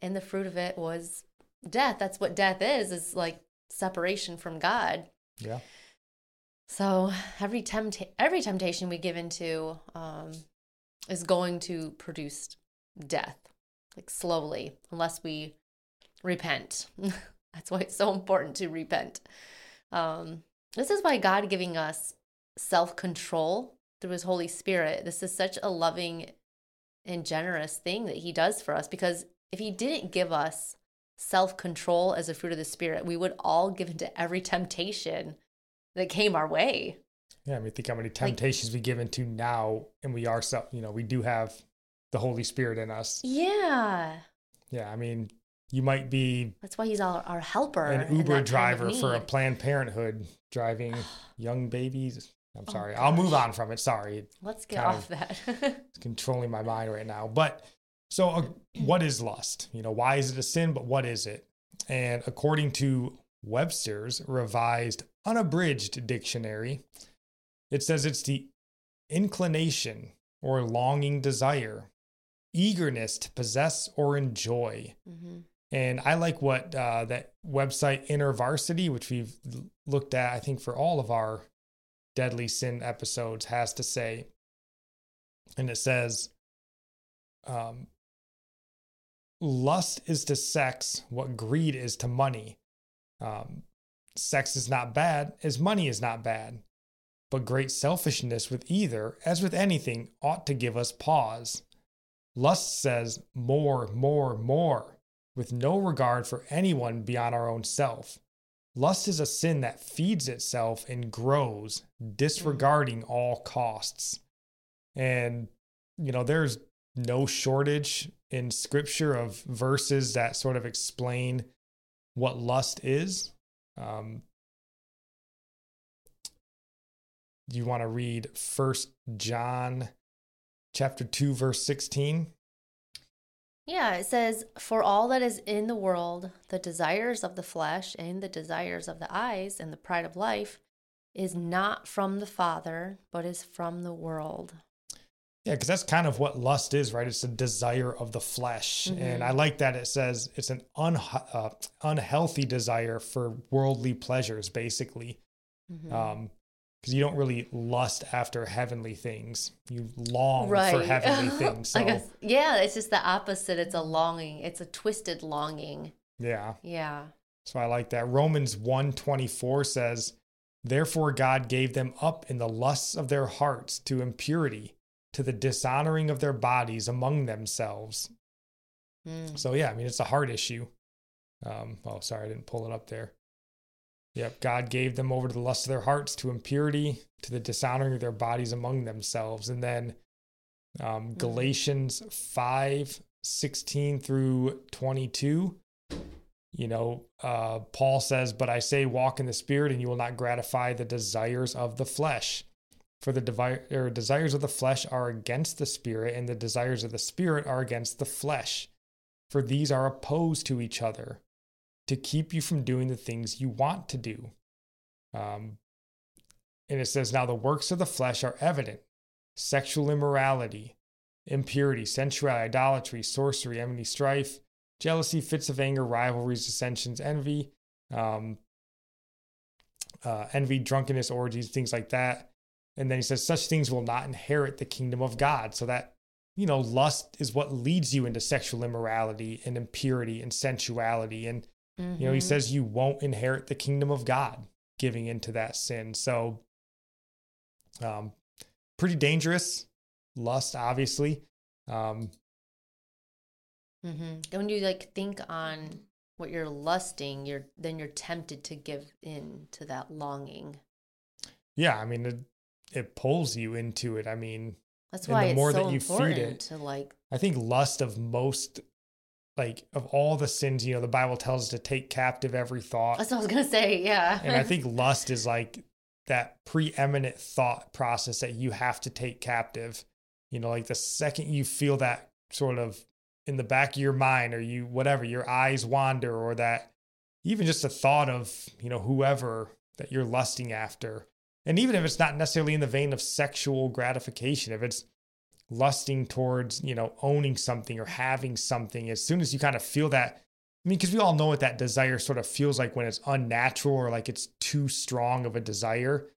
and the fruit of it was death that's what death is is like separation from god Yeah. so every tempt every temptation we give into um, is going to produce death, like slowly, unless we repent. (laughs) That's why it's so important to repent. Um, this is why God giving us self control through His Holy Spirit. This is such a loving and generous thing that He does for us. Because if He didn't give us self control as a fruit of the Spirit, we would all give into every temptation that came our way. Yeah. I mean, think how many temptations we give into now, and we are, so, you know, we do have the Holy Spirit in us. Yeah. Yeah. I mean, you might be That's why he's our, our helper. an Uber of driver for a. Planned Parenthood driving (sighs) young babies. I'm Oh, sorry. I'll move on from it. Sorry. Let's get off that. (laughs) It's controlling my mind right now. But so, uh, what is lust? You know, why is it a sin? But what is it? And according to Webster's revised unabridged dictionary, it says it's the inclination or longing desire, eagerness to possess or enjoy. Mhm. And I like what uh, that website InterVarsity, which we've looked at, I think, for all of our deadly sin episodes, has to say. And it says, um, lust is to sex what greed is to money. Um, sex is not bad, as money is not bad. But great selfishness with either, as with anything, ought to give us pause. Lust says more, more, more, with no regard for anyone beyond our own self. Lust is a sin that feeds itself and grows, disregarding all costs. And, you know, there's no shortage in scripture of verses that sort of explain what lust is. Um, you want to read First John chapter 2 verse 16? Yeah, it says, For all that is in the world, the desires of the flesh and the desires of the eyes and the pride of life is not from the Father, but is from the world. Yeah, because that's kind of what lust is, right? It's a desire of the flesh. Mm-hmm. And I like that it says it's an un- uh, unhealthy desire for worldly pleasures, basically. Mhm. Um, because you don't really lust after heavenly things. You long for heavenly (laughs) things. So, I guess, yeah, it's just the opposite. It's a longing, it's a twisted longing. yeah. Yeah. So I like that. Romans 124 says, Therefore God gave them up in the lusts of their hearts to impurity, to the dishonoring of their bodies among themselves. Mm. So yeah, I mean it's a heart issue. Um, oh, sorry, I didn't pull it up there. Yep, God gave them over to the lust of their hearts, to impurity, to the dishonoring of their bodies among themselves. And then um, Galatians 5 16 through 22. You know, uh, Paul says, But I say, walk in the spirit, and you will not gratify the desires of the flesh. For the devi- desires of the flesh are against the spirit, and the desires of the spirit are against the flesh. For these are opposed to each other to keep you from doing the things you want to do. Um, and it says, Now the works of the flesh are evident sexual immorality, impurity, sensuality, idolatry, sorcery, enmity, strife, jealousy, fits of anger, rivalries, dissensions, envy, um, uh, envy, drunkenness, orgies, things like that. And then he says, Such things will not inherit the kingdom of God. So that, you know, lust is what leads you into sexual immorality and impurity and sensuality. And you know, he Mhm. says you won't inherit the kingdom of God giving into that sin. So, um, pretty dangerous. Lust, obviously. Um, mm-hmm. When you like think on what you're lusting, you're then you're tempted to give in to that longing. yeah, I mean, it, it pulls you into it. I mean, That's why the it's more so that you feed it- to like I think lust of most, like, of all the sins, you know, the Bible tells us to take captive every thought. That's what I was gonna say. Yeah. and I think (laughs) lust is like that preeminent thought process that you have to take captive. You know, like the second you feel that sort of in the back of your mind or you whatever, your eyes wander or that even just the thought of, you know, whoever that you're lusting after. And even if it's not necessarily in the vein of sexual gratification, if it's lusting towards, you know, owning something or having something, as soon as you kind of feel that I mean, because we all know what that desire sort of feels like when it's unnatural or like it's too strong of a desire.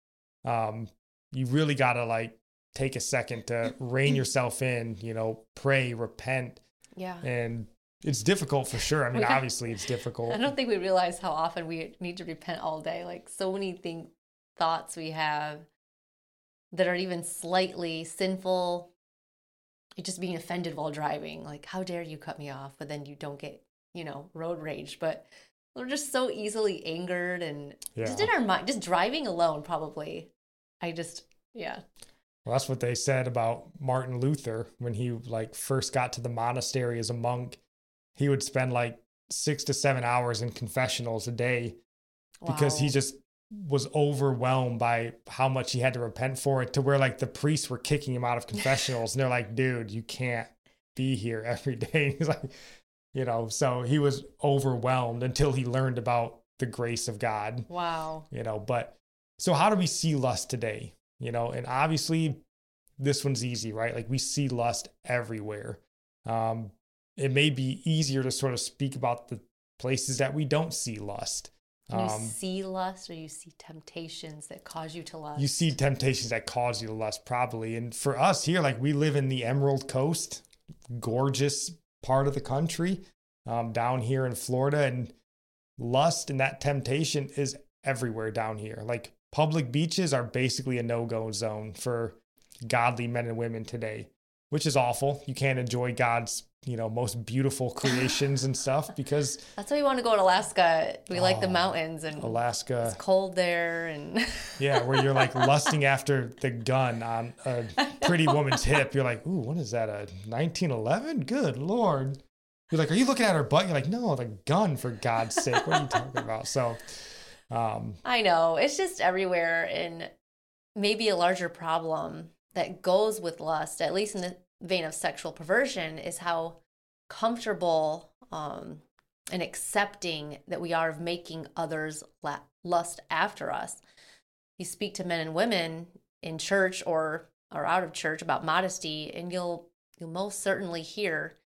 Um, you really got to like take a second to (clears throat) rein yourself in, you know, pray, repent. yeah. And it's difficult for sure. I mean, (laughs) obviously it's difficult. I don't think we realize how often we need to repent all day. Like so many thing thoughts we have that are even slightly sinful. Just being offended while driving. Like, how dare you cut me off? But then you don't get, you know, road rage. But we're just so easily angered and just in our mind, just driving alone, probably. I just, yeah. Well, that's what they said about Martin Luther when he like first got to the monastery as a monk. He would spend like six to seven hours in confessionals a day because he just was overwhelmed by how much he had to repent for it to where like the priests were kicking him out of (laughs) confessionals. And they're like dude you can't be here every day. (laughs) He's like you know so he was overwhelmed until he learned about the grace of god Wow. you know but so how do we see lust today you know? And obviously this one's easy right? Like we see lust everywhere. Um it may be easier to sort of speak about the places that we don't see lust you um, see lust or you see temptations that cause you to lust? you see temptations that cause you to lust probably. And for us here like we live in the emerald coast gorgeous part of the country um, down here in florida. And lust and that temptation is everywhere down here. Like public beaches are basically a no-go zone for godly men and women today which is awful. You can't enjoy god's you know most beautiful creations and stuff (laughs) because That's why we want to go to Alaska. We like the Oh, mountains and alaska it's cold there and (laughs) Yeah, where you're like lusting after the gun on a (laughs) pretty woman's hip, you're like, ooh, what is that? A 1911? Good lord. You're like, are you looking at her butt? You're like, no, the gun for God's sake. What are you talking about? So, um, I know it's just everywhere, and maybe a larger problem that goes with lust, at least in the vein of sexual perversion, is how comfortable um, and accepting that we are of making others la- lust after us. You speak to men and women in church or or out of church about modesty, and you'll you'll most certainly hear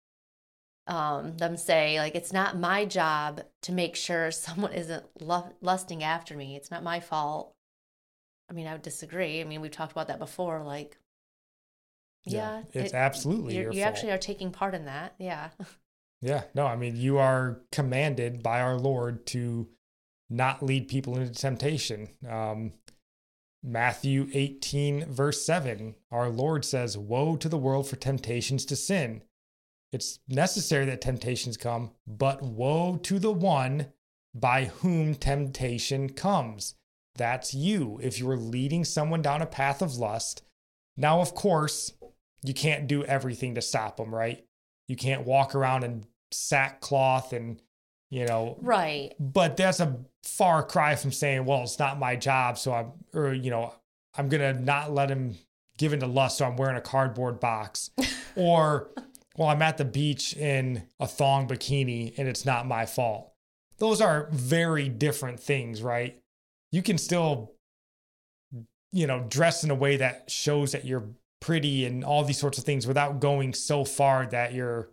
um, them say like it's not my job to make sure (laughs) someone isn't lu- lusting after me. It's not my fault. I mean, I would disagree. I mean, we've talked about that before. Like, yeah, it's it- absolutely you're- your you fault. actually are taking part in that. Yeah, (laughs) Yeah, no, I mean, you are commanded by our Lord to not lead people into temptation. Um, Matthew 18, verse 7, our Lord says, Woe to the world for temptations to sin. It's necessary that temptations come, but woe to the one by whom temptation comes. That's you. If you are leading someone down a path of lust, now, of course, you can't do everything to stop them, right? You can't walk around in sackcloth and, you know, right. but that's a far cry from saying, well, it's not my job. So I'm, or, you know, I'm going to not let him give into lust. So I'm wearing a cardboard box. (laughs) or, well, I'm at the beach in a thong bikini and it's not my fault. Those are very different things, right? You can still, you know, dress in a way that shows that you're pretty and all these sorts of things without going so far that you're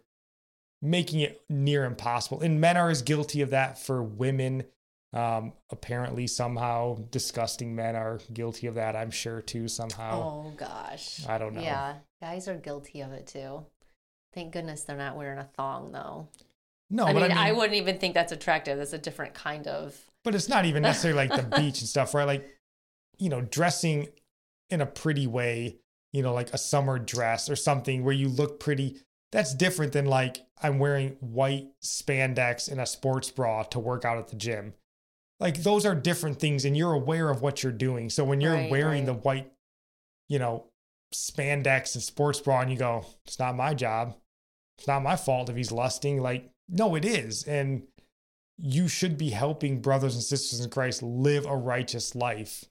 making it near impossible. And men are as guilty of that for women. Um, apparently, somehow, disgusting men are guilty of that. I'm sure too. Somehow, Oh gosh. I don't know. Yeah, guys are guilty of it too. Thank goodness they're not wearing a thong though. no, I, but mean, I mean, I wouldn't even think that's attractive. That's a different kind of. but it's not even (laughs) necessarily like the beach and stuff, right? Like, you know, dressing in a pretty way, you know, like a summer dress or something where you look pretty. That's different than like I'm wearing white spandex and a sports bra to work out at the gym. Like those are different things, and you're aware of what you're doing. So when you're Right, wearing right. the white, you know, spandex and sports bra, and you go, "It's not my job. It's not my fault if he's lusting." Like, no, it is, and you should be helping brothers and sisters in Christ live a righteous life,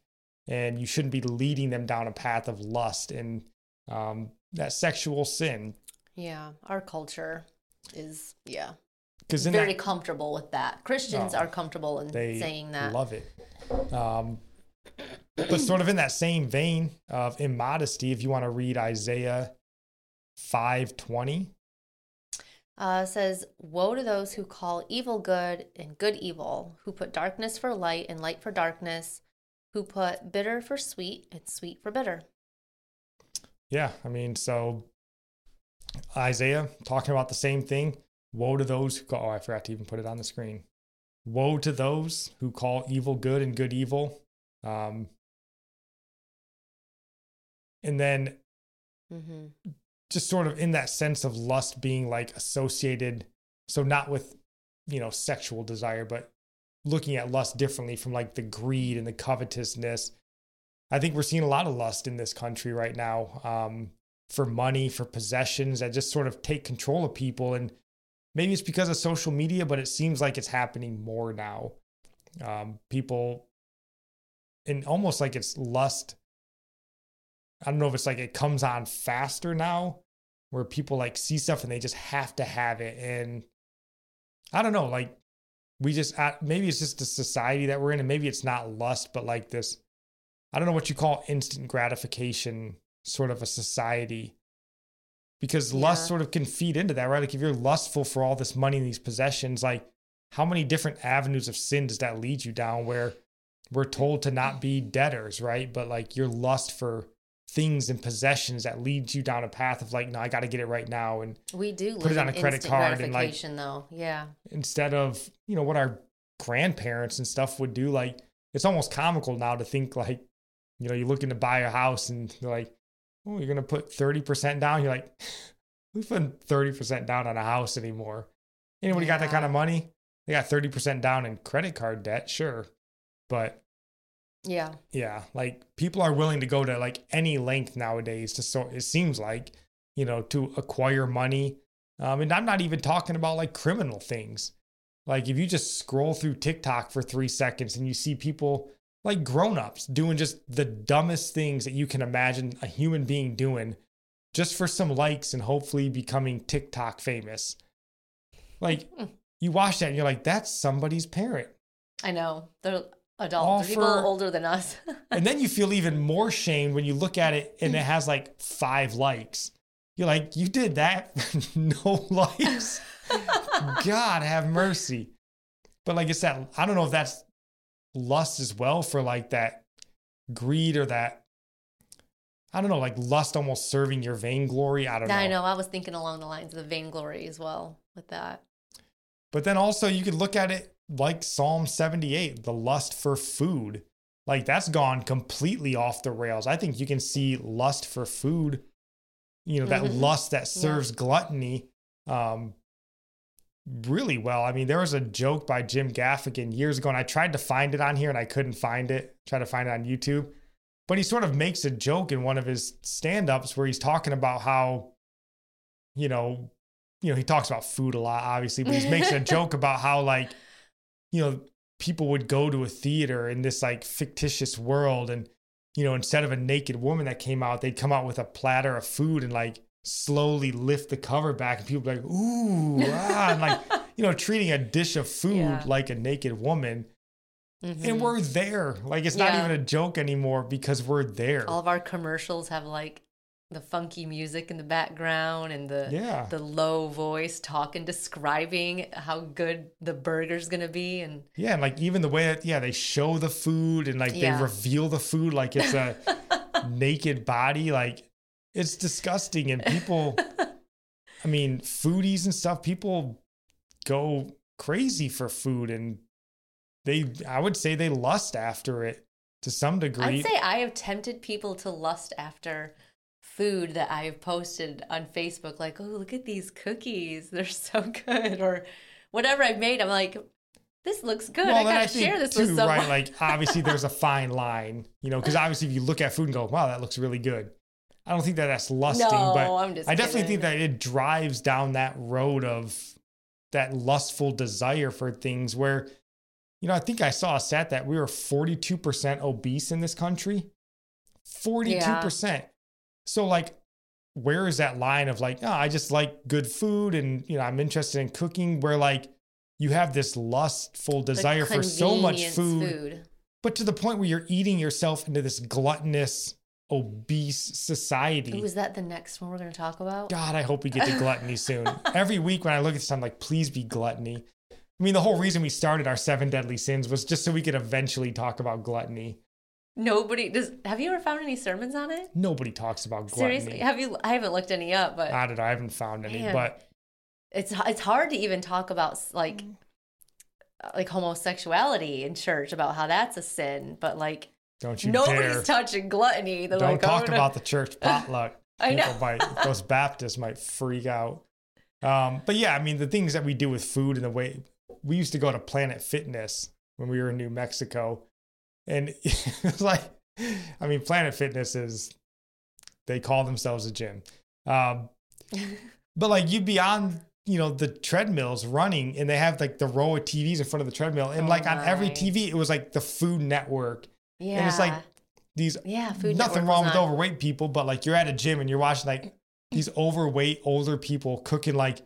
and you shouldn't be leading them down a path of lust and um, that sexual sin. Yeah, our culture is yeah Because very that, comfortable with that. Christians Oh, are comfortable in saying that. love it. Um, but sort of in that same vein of immodesty, if you want to read Isaiah five twenty, uh, says, Woe to those who call evil good and good evil, who put darkness for light and light for darkness, who put bitter for sweet and sweet for bitter. yeah, I mean, so Isaiah talking about the same thing. Woe to those who call, oh, I forgot to even put it on the screen. Woe to those who call evil good and good evil. Um, and then mm-hmm. just sort of in that sense of lust being like associated so not with you know sexual desire but looking at lust differently from like the greed and the covetousness. I think we're seeing a lot of lust in this country right now um, for money for possessions that just sort of take control of people. And maybe it's because of social media but it seems like it's happening more now. Um, people and almost like it's lust. I don't know if it's like it comes on faster now where people like see stuff and they just have to have it. And I don't know, like we just, uh, maybe it's just the society that we're in and maybe it's not lust, but like this, I don't know what you call instant gratification sort of a society because lust sort of can feed into that, right? Like if you're lustful for all this money and these possessions, like how many different avenues of sin does that lead you down where we're told to not be debtors, right? But like your lust for things and possessions that leads you down a path of like, no, I got to get it right now. And We do Put it on a credit card and, like- though. Yeah. instead of, you know, what our grandparents and stuff would do, like it's almost comical now to think like, you know, you're looking to buy a house and you're like, oh, you're going to put 30% down. You're like, who's putting 30% down on a house anymore? Anybody got that kind of money? They got 30% down in credit card debt, sure. But Yeah. Yeah, like people are willing to go to like any length nowadays to so it seems like, you know, to acquire money. Um, and I'm not even talking about like criminal things. Like if you just scroll through TikTok for three seconds and you see people like grown-ups doing just the dumbest things that you can imagine a human being doing just for some likes and hopefully becoming TikTok famous. Like you watch that and you're like, that's somebody's parent. I know. They're adults. People older than us. (laughs) And then you feel even more shamed when you look at it and it has like five likes. You're like, you did that, (laughs) no (laughs) likes. God have mercy. But like I said, I don't know if that's lust as well for like that greed or that, I don't know, like lust almost serving your vainglory. I don't know. I know. I was thinking along the lines of the vainglory as well with that. But then also you could look at it like Psalm 78, the lust for food. Like that's gone completely off the rails. I think you can see lust for food, you know, that Mhm. lust that serves gluttony um really well. I mean, there was a joke by Jim Gaffigan years ago, and I tried to find it on here and I couldn't find it. Try to find it on YouTube. But he sort of makes a joke in one of his stand-ups where he's talking about how, you know, you know, he talks about food a lot, obviously, but he makes a (laughs) joke about how like, you know, people would go to a theater in this like fictitious world and you know, instead of a naked woman that came out, they'd come out with a platter of food and like slowly lift the cover back and people be like, ooh, ah, and like, (laughs) you know, treating a dish of food Yeah. like a naked woman. Mhm. And we're there. Like it's not Yeah. even a joke anymore because we're there. All of our commercials have like the funky music in the background and the Yeah. the low voice talking, describing how good the burger's gonna be, and Yeah, and like even the way that yeah, they show the food and like Yeah. they reveal the food like it's a (laughs) naked body, like it's disgusting and people I mean, foodies and stuff, people go crazy for food and they I would say they lust after it to some degree. I'd say I have tempted people to lust after food that I have posted on Facebook, like, oh, look at these cookies. They're so good. Or whatever I've made. I'm like, this looks good. I then gotta share this too, with someone. right? Like obviously there's a (laughs) fine line, you know, because obviously if you look at food and go, wow, that looks really good. I don't think that that's lusting, No, but I definitely think that it drives down that road of that lustful desire for things where, you know, I think I saw a stat that we were 42% obese in this country. 42%. So like where is that line of like, oh, I just like good food and you know, I'm interested in cooking where like you have this lustful desire for so much convenience food, but to the point where you're eating yourself into this gluttonous, obese society. Ooh, is that the next one we're going to talk about? God, I hope we get to (laughs) gluttony soon. Every week when I look at this, I'm like, please be gluttony. I mean, the whole reason we started our seven deadly sins was just so we could eventually talk about gluttony. Nobody does. Have you ever found any sermons on it? Nobody talks about gluttony. Seriously, have you? I haven't looked any up, but I don't know. I haven't found any, Man. but it's it's hard to even talk about like like homosexuality in church about how that's a sin, but like don't you nobody's dare. touching gluttony. They're don't like, talk oh, no. about the church (laughs) potluck. I know. Might, those (laughs) Baptists might freak out. Um, but yeah, I mean, the things that we do with food and the way we used to go to Planet Fitness when we were in New Mexico. And (laughs) it's like, I mean, Planet Fitness is, they call themselves a gym. Um, (laughs) but like you'd be on, you know, the treadmills running and they have like the row of TVs in front of the treadmill. And Oh like on every. TV, it was like the Food Network. yeah, And it's like these yeah, food. nothing Network wrong with on. overweight people, but like you're at a gym and you're watching like these (laughs) overweight older people cooking like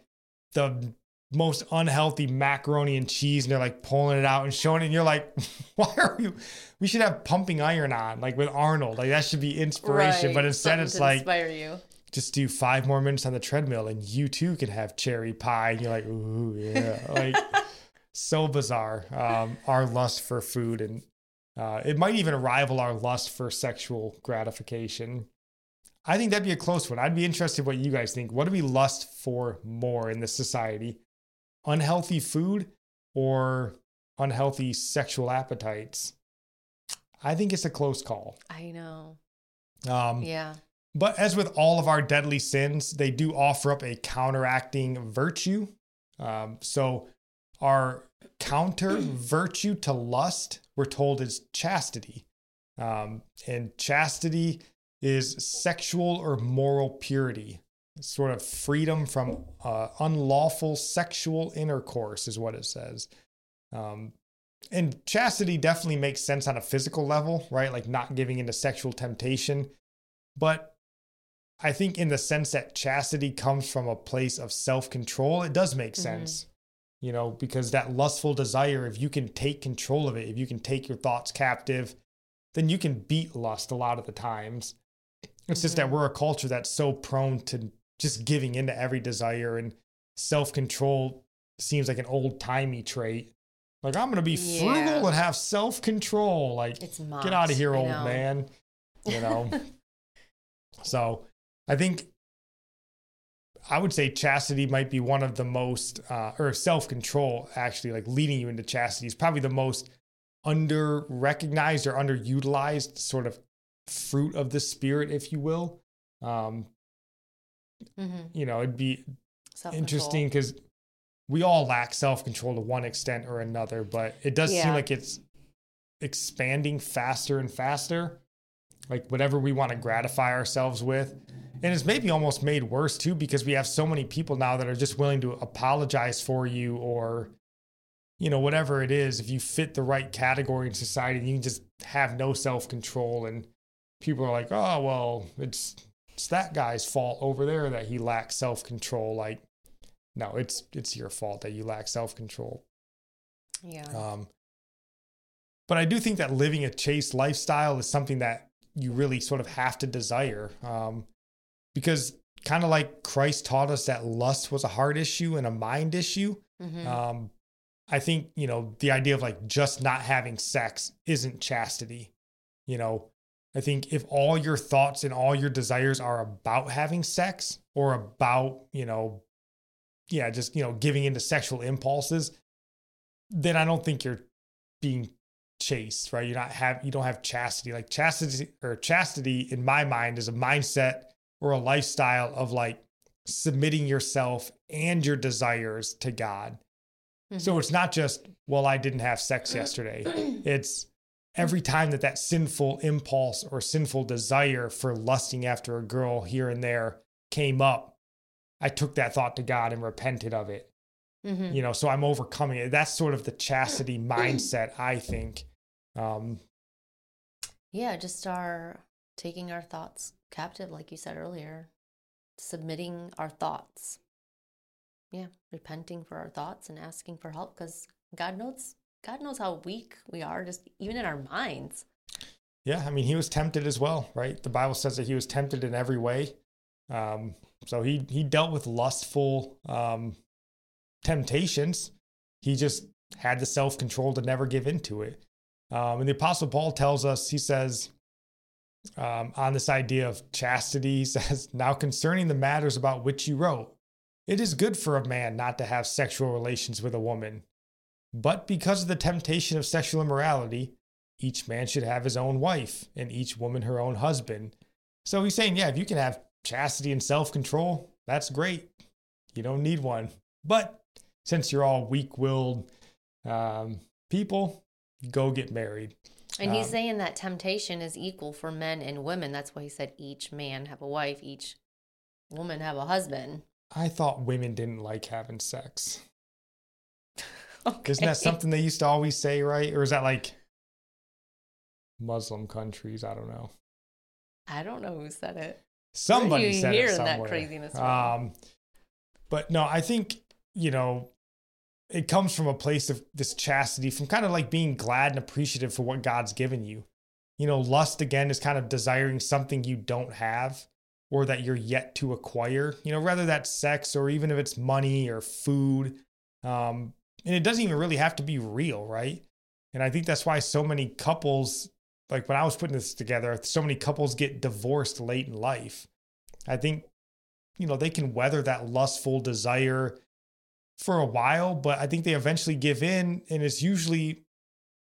the most unhealthy macaroni and cheese and they're like pulling it out and showing it and you're like (laughs) why are you we should have pumping iron on like with arnold. Like that should be inspiration. Right, but instead something it's like inspire you. just do five more minutes on the treadmill and you too can have cherry pie and you're like ooh yeah. Like (laughs) so bizarre um our lust for food and uh it might even rival our lust for sexual gratification. I think that'd be a close one. I'd be interested what you guys think. What do we lust for more in this society unhealthy food or unhealthy sexual appetites i think it's a close call I know. um Yeah. but as with all of our deadly sins, they do offer up a counteracting virtue. Um, so, our counter (clears throat) virtue to lust, we're told, is chastity. Um, and chastity is sexual or moral purity, sort of freedom from uh, unlawful sexual intercourse, is what it says. Um, and chastity definitely makes sense on a physical level, right? Like not giving into sexual temptation. But I think, in the sense that chastity comes from a place of self control, it does make mm-hmm. sense, you know, because that lustful desire, if you can take control of it, if you can take your thoughts captive, then you can beat lust a lot of the times. It's mm-hmm. just that mm-hmm. we're a culture that's so prone to just giving into every desire and self control seems like an old timey trait. Like I'm gonna be yeah. frugal and have self control. Like get out of here, old man. You know. (laughs) so I think I would say chastity might be one of the most, uh, or self control actually, like leading you into chastity is probably the most under recognized or underutilized sort of fruit of the spirit, if you will. Um, mm-hmm. You know, it'd be interesting because we all lack self control to one extent or another, but it does yeah. seem like it's expanding faster and faster. Like whatever we want to gratify ourselves with and it's maybe almost made worse too because we have so many people now that are just willing to apologize for you or you know whatever it is if you fit the right category in society you can just have no self-control and people are like oh well it's it's that guy's fault over there that he lacks self-control like no it's it's your fault that you lack self-control yeah um but i do think that living a chaste lifestyle is something that you really sort of have to desire um because kind of like Christ taught us that lust was a heart issue and a mind issue. Mm-hmm. Um, I think, you know, the idea of like just not having sex isn't chastity. You know, I think if all your thoughts and all your desires are about having sex or about, you know, yeah, just, you know, giving into sexual impulses, then I don't think you're being chaste, right? You're not have you don't have chastity. Like chastity or chastity in my mind is a mindset or a lifestyle of like submitting yourself and your desires to God. Mm-hmm. So it's not just, well, I didn't have sex (clears throat) yesterday. It's every time that that sinful impulse or sinful desire for lusting after a girl here and there came up, I took that thought to God and repented of it. Mm-hmm. You know, so I'm overcoming it. That's sort of the chastity (clears throat) mindset, I think. Um, yeah, just our taking our thoughts captive, like you said earlier, submitting our thoughts. Yeah, repenting for our thoughts and asking for help because God knows God knows how weak we are, just even in our minds. Yeah, I mean, he was tempted as well, right? The Bible says that he was tempted in every way. Um, so he he dealt with lustful um, temptations. He just had the self control to never give into it. Um, and the Apostle Paul tells us, he says, um, on this idea of chastity. He (laughs) says, Now concerning the matters about which you wrote, it is good for a man not to have sexual relations with a woman. But because of the temptation of sexual immorality, each man should have his own wife, and each woman her own husband. So he's saying, yeah, if you can have chastity and self control, that's great. You don't need one. But since you're all weak willed um, people, go get married. And he's um, saying that temptation is equal for men and women. That's why he said each man have a wife, each woman have a husband. I thought women didn't like having sex. Okay. Isn't that something they used to always say, right? Or is that like Muslim countries? I don't know. I don't know who said it. Somebody said it somewhere. that craziness. Um, but no, I think you know it comes from a place of this chastity, from kind of like being glad and appreciative for what God's given you. You know, lust again is kind of desiring something you don't have or that you're yet to acquire, you know, whether that's sex or even if it's money or food. Um, and it doesn't even really have to be real, right? And I think that's why so many couples, like when I was putting this together, so many couples get divorced late in life. I think, you know, they can weather that lustful desire for a while, but I think they eventually give in. And it's usually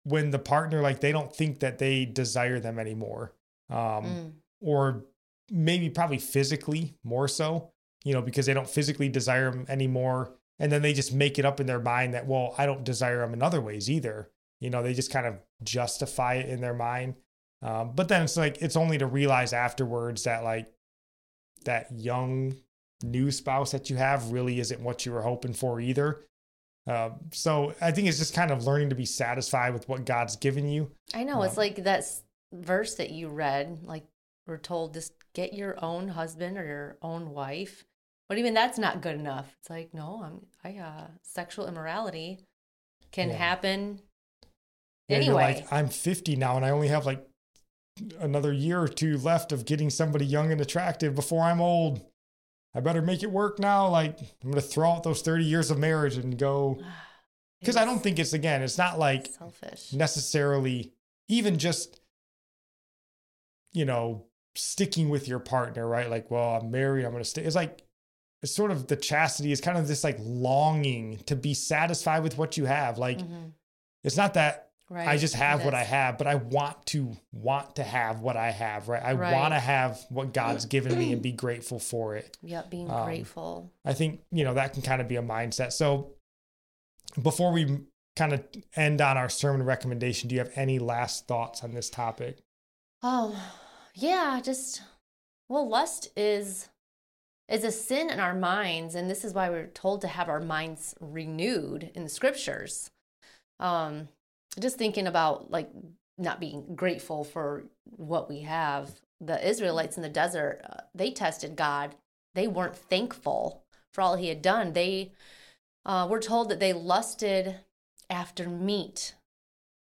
when the partner, like, they don't think that they desire them anymore. Um, mm. Or maybe probably physically more so, you know, because they don't physically desire them anymore. And then they just make it up in their mind that, well, I don't desire them in other ways either. You know, they just kind of justify it in their mind. Um, but then it's like it's only to realize afterwards that like that young new spouse that you have really isn't what you were hoping for either. Uh, so I think it's just kind of learning to be satisfied with what God's given you. I know. It's Um, like that verse that you read, like we're told just get your own husband or your own wife. But even that's not good enough. It's like, no, I'm I uh sexual immorality can Yeah. happen Yeah, anyway. like, I'm 50 now and I only have like another year or two left of getting somebody young and attractive before I'm old. I better make it work now. Like, I'm going to throw out those 30 years of marriage and go. (sighs) Because I don't think it's, again, it's not like selfish. necessarily even just, you know, sticking with your partner, right? Like, well, I'm married, I'm going to stay. It's like, it's sort of the chastity is kind of this like longing to be satisfied with what you have. Like, Mhm. it's not that Right. I just have what I have, but I want to want to have what I have, right? I Right. want to have what God's (clears throat) given me and be grateful for it. Yep, being um, grateful. I think, you know, that can kind of be a mindset. So before we kind of end on our sermon recommendation, do you have any last thoughts on this topic? Oh, yeah, just well, lust is is a sin in our minds, and this is why we're told to have our minds renewed in the scriptures. Um, just thinking about like not being grateful for what we have. The Israelites in the desert, uh, they tested God. They weren't thankful for all He had done. They uh, were told that they lusted after meat.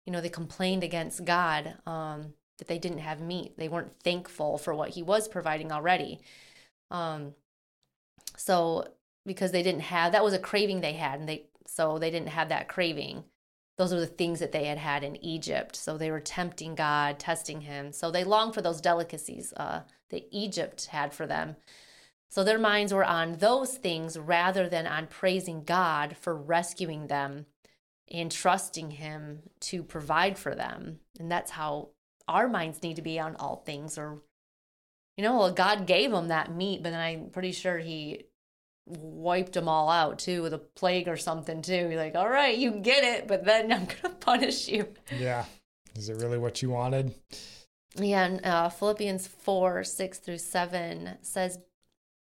You know, they complained against God. Um, that they didn't have meat. They weren't thankful for what he was providing already. Um, so because they didn't have that was a craving they had, and they so they didn't have that craving. Those were the things that they had had in Egypt. So they were tempting God, testing Him. So they longed for those delicacies uh, that Egypt had for them. So their minds were on those things rather than on praising God for rescuing them and trusting Him to provide for them. And that's how our minds need to be on all things or you know well god gave them that meat but then i'm pretty sure he wiped them all out too with a plague or something too You're like all right you get it but then (laughs) i'm gonna punish you Yeah. Is it really what you wanted? yeah and uh, philippians 4 6 through 7 says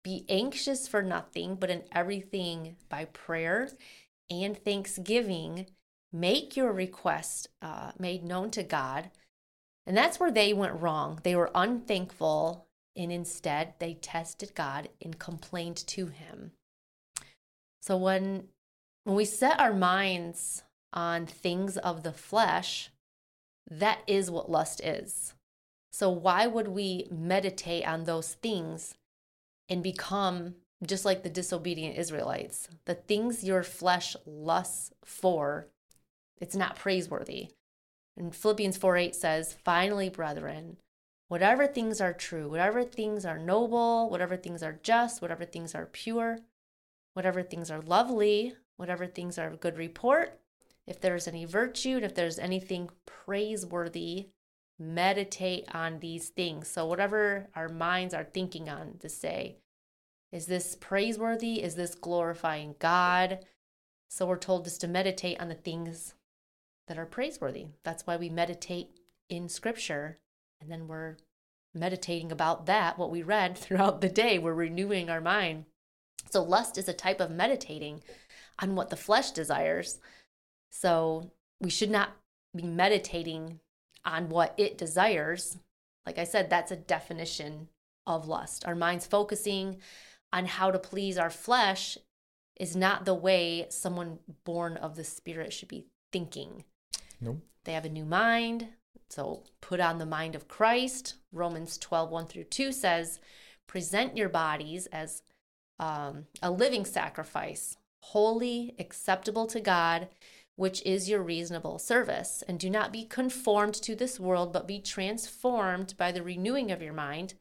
be anxious for nothing but in everything by prayer and thanksgiving make your request uh, made known to god And that's where they went wrong. They were unthankful, and instead they tested God and complained to Him. So when when we set our minds on things of the flesh, that is what lust is. So why would we meditate on those things and become just like the disobedient Israelites? The things your flesh lusts for, it's not praiseworthy. And Philippians 4 8 says, Finally, brethren, whatever things are true, whatever things are noble, whatever things are just, whatever things are pure, whatever things are lovely, whatever things are of good report, if there's any virtue, and if there's anything praiseworthy, meditate on these things. So, whatever our minds are thinking on to say, is this praiseworthy? Is this glorifying God? So, we're told just to meditate on the things that are praiseworthy. That's why we meditate in scripture. And then we're meditating about that, what we read (laughs) throughout the day. We're renewing our mind. So, lust is a type of meditating on what the flesh desires. So, we should not be meditating on what it desires. Like I said, that's a definition of lust. Our minds focusing on how to please our flesh is not the way someone born of the Spirit should be thinking. Nope. They have a new mind. So put on the mind of Christ. Romans 12, 1 through 2 says, present your bodies as um, a living sacrifice, holy, acceptable to God, which is your reasonable service. And do not be conformed to this world, but be transformed by the renewing of your mind,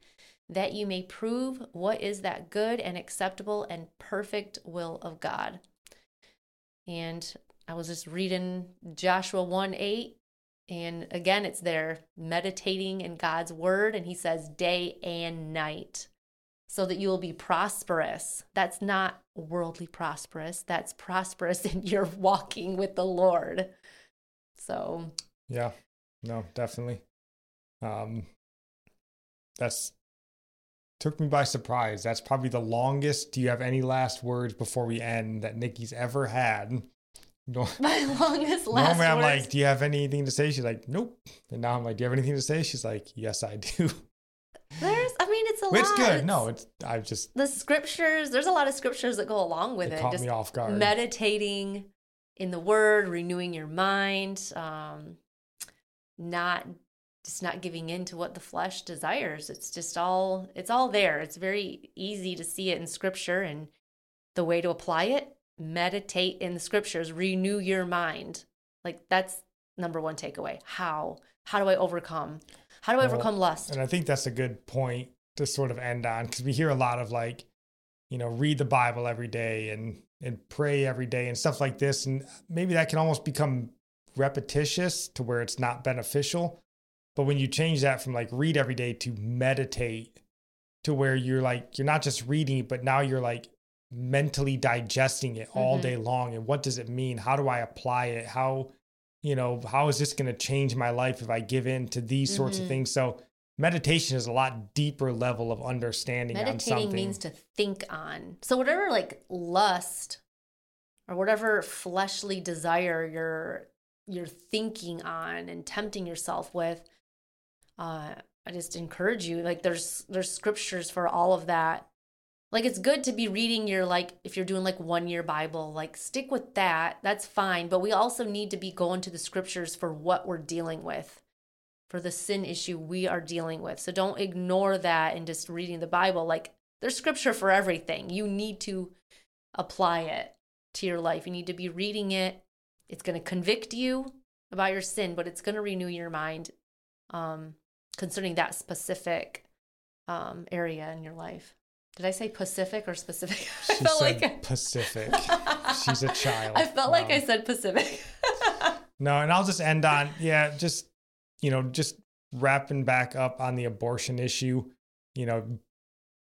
that you may prove what is that good and acceptable and perfect will of God. And I was just reading Joshua 1 8. And again, it's there meditating in God's word. And he says, day and night, so that you will be prosperous. That's not worldly prosperous, that's prosperous (laughs) in your walking with the Lord. So, Yeah. No, definitely. Um, that's took me by surprise. That's probably the longest. Do you have any last words before we end that Nikki's ever had? No- (laughs) My longest last Normally I'm words. like, do you have anything to say? She's like, nope. And now I'm like, do you have anything to say? She's like, yes, I do. There's, I mean, it's a It's lot. good. No, it's I've just the scriptures. There's a lot of scriptures that go along with it it. caught Just me off guard. meditating in the Word, renewing your mind, um, not just not giving in to what the flesh desires. It's just all it's all there. It's very easy to see it in Scripture, and the way to apply it: meditate in the Scriptures, renew your mind. Like that's number one takeaway. How how do I overcome? How do I Well, overcome lust? And I think that's a good point to sort of end on because we hear a lot of like, you know, read the Bible every day and and pray every day and stuff like this. And maybe that can almost become repetitious to where it's not beneficial. But when you change that from like read every day to meditate to where you're like, you're not just reading, but now you're like mentally digesting it all Mhm. day long. And what does it mean? How do I apply it? How, you know, how is this going to change my life if I give in to these sorts of Mhm. things? So meditation is a lot deeper level of understanding on Meditating means to think on. So whatever like lust or whatever fleshly desire you're you're thinking on and tempting yourself with, uh, I just encourage you. Like there's there's scriptures for all of that. Like it's good to be reading your like if you're doing like one year Bible, like stick with that. That's fine. But we also need to be going to the scriptures for what we're dealing with for the sin issue we are dealing with. So don't ignore that and just reading the Bible. Like there's scripture for everything. You need to apply it to your life. You need to be reading it. It's going to convict you about your sin, but it's going to renew your mind um, concerning that specific um, area in your life. Did I say Pacific or specific? (laughs) I felt said like Pacific. (laughs) She's a child. I felt like I said Pacific. (laughs) No, and I'll just end on yeah, just you know, just wrapping back up on the abortion issue. You know,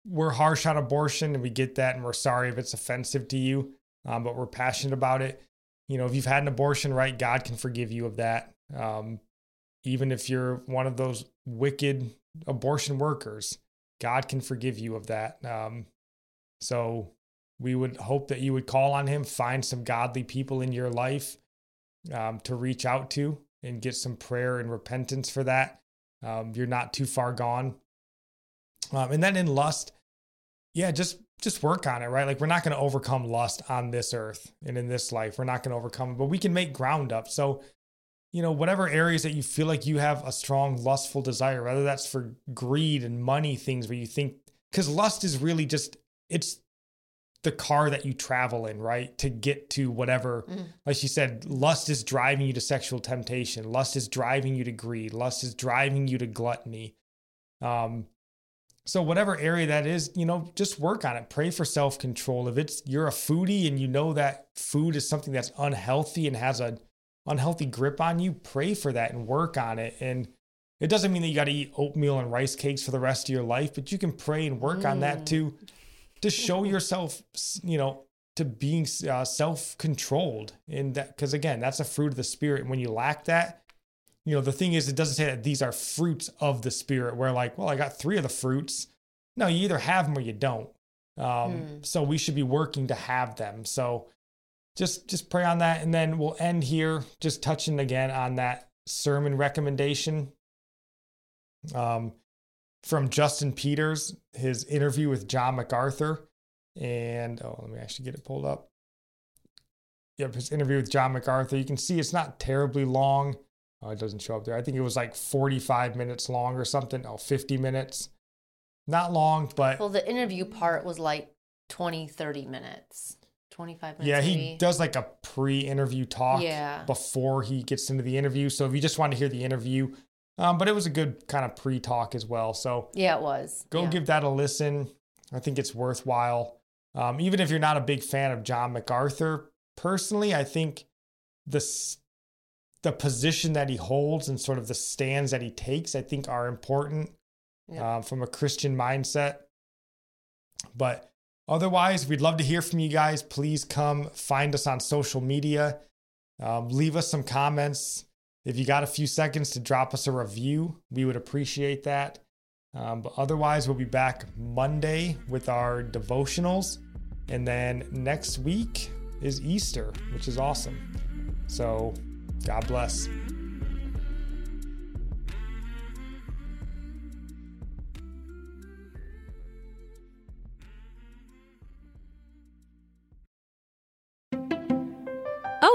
we're harsh on abortion, and we get that, and we're sorry if it's offensive to you, um, but we're passionate about it. You know, if you've had an abortion, right, God can forgive you of that. Um, even if you're one of those wicked abortion workers, God can forgive you of that. Um, so we would hope that you would call on Him, find some godly people in your life um, to reach out to and get some prayer and repentance for that. Um, you're not too far gone. Um, and then in lust, yeah, just just work on it, right? Like we're not going to overcome lust on this earth and in this life. We're not going to overcome it, but we can make ground up. So, you know, whatever areas that you feel like you have a strong lustful desire, whether that's for greed and money things where you think, because lust is really just it's the car that you travel in, right? To get to whatever Mm. like she said, lust is driving you to sexual temptation. Lust is driving you to greed. Lust is driving you to gluttony. Um, so whatever area that is, you know, just work on it. Pray for self control. If it's you're a foodie and you know that food is something that's unhealthy and has a unhealthy grip on you, pray for that and work on it. And it doesn't mean that you got to eat oatmeal and rice cakes for the rest of your life, but you can pray and work on that Mm. to to show yourself, you know, to being uh, self-controlled in that because again that's a fruit of the spirit and when you lack that you know the thing is it doesn't say that these are fruits of the spirit where like well i got three of the fruits no you either have them or you don't um, Hmm. so we should be working to have them so just just pray on that and then we'll end here just touching again on that sermon recommendation um, from justin peters his interview with john macarthur and oh, let me actually get it pulled up. Yep, his interview with John MacArthur. You can see it's not terribly long. Oh, it doesn't show up there. I think it was like 45 minutes long or something. Oh, 50 minutes. Not long, but well, the interview part was like 20, 30 minutes, 25 minutes. yeah, he maybe. does like a pre-interview talk Yeah. before he gets into the interview. So if you just want to hear the interview, um, but it was a good kind of pre-talk as well. So Yeah, it was. go yeah. give that a listen. I think it's worthwhile. Um, even if you're not a big fan of John MacArthur, personally, I think the the position that he holds and sort of the stands that he takes, I think, are important Yeah. um, from a Christian mindset. But otherwise, we'd love to hear from you guys. Please come find us on social media. Um, leave us some comments. If you got a few seconds to drop us a review, we would appreciate that. Um, but otherwise, we'll be back Monday with our devotionals. And then next week is Easter, which is awesome. So, God bless.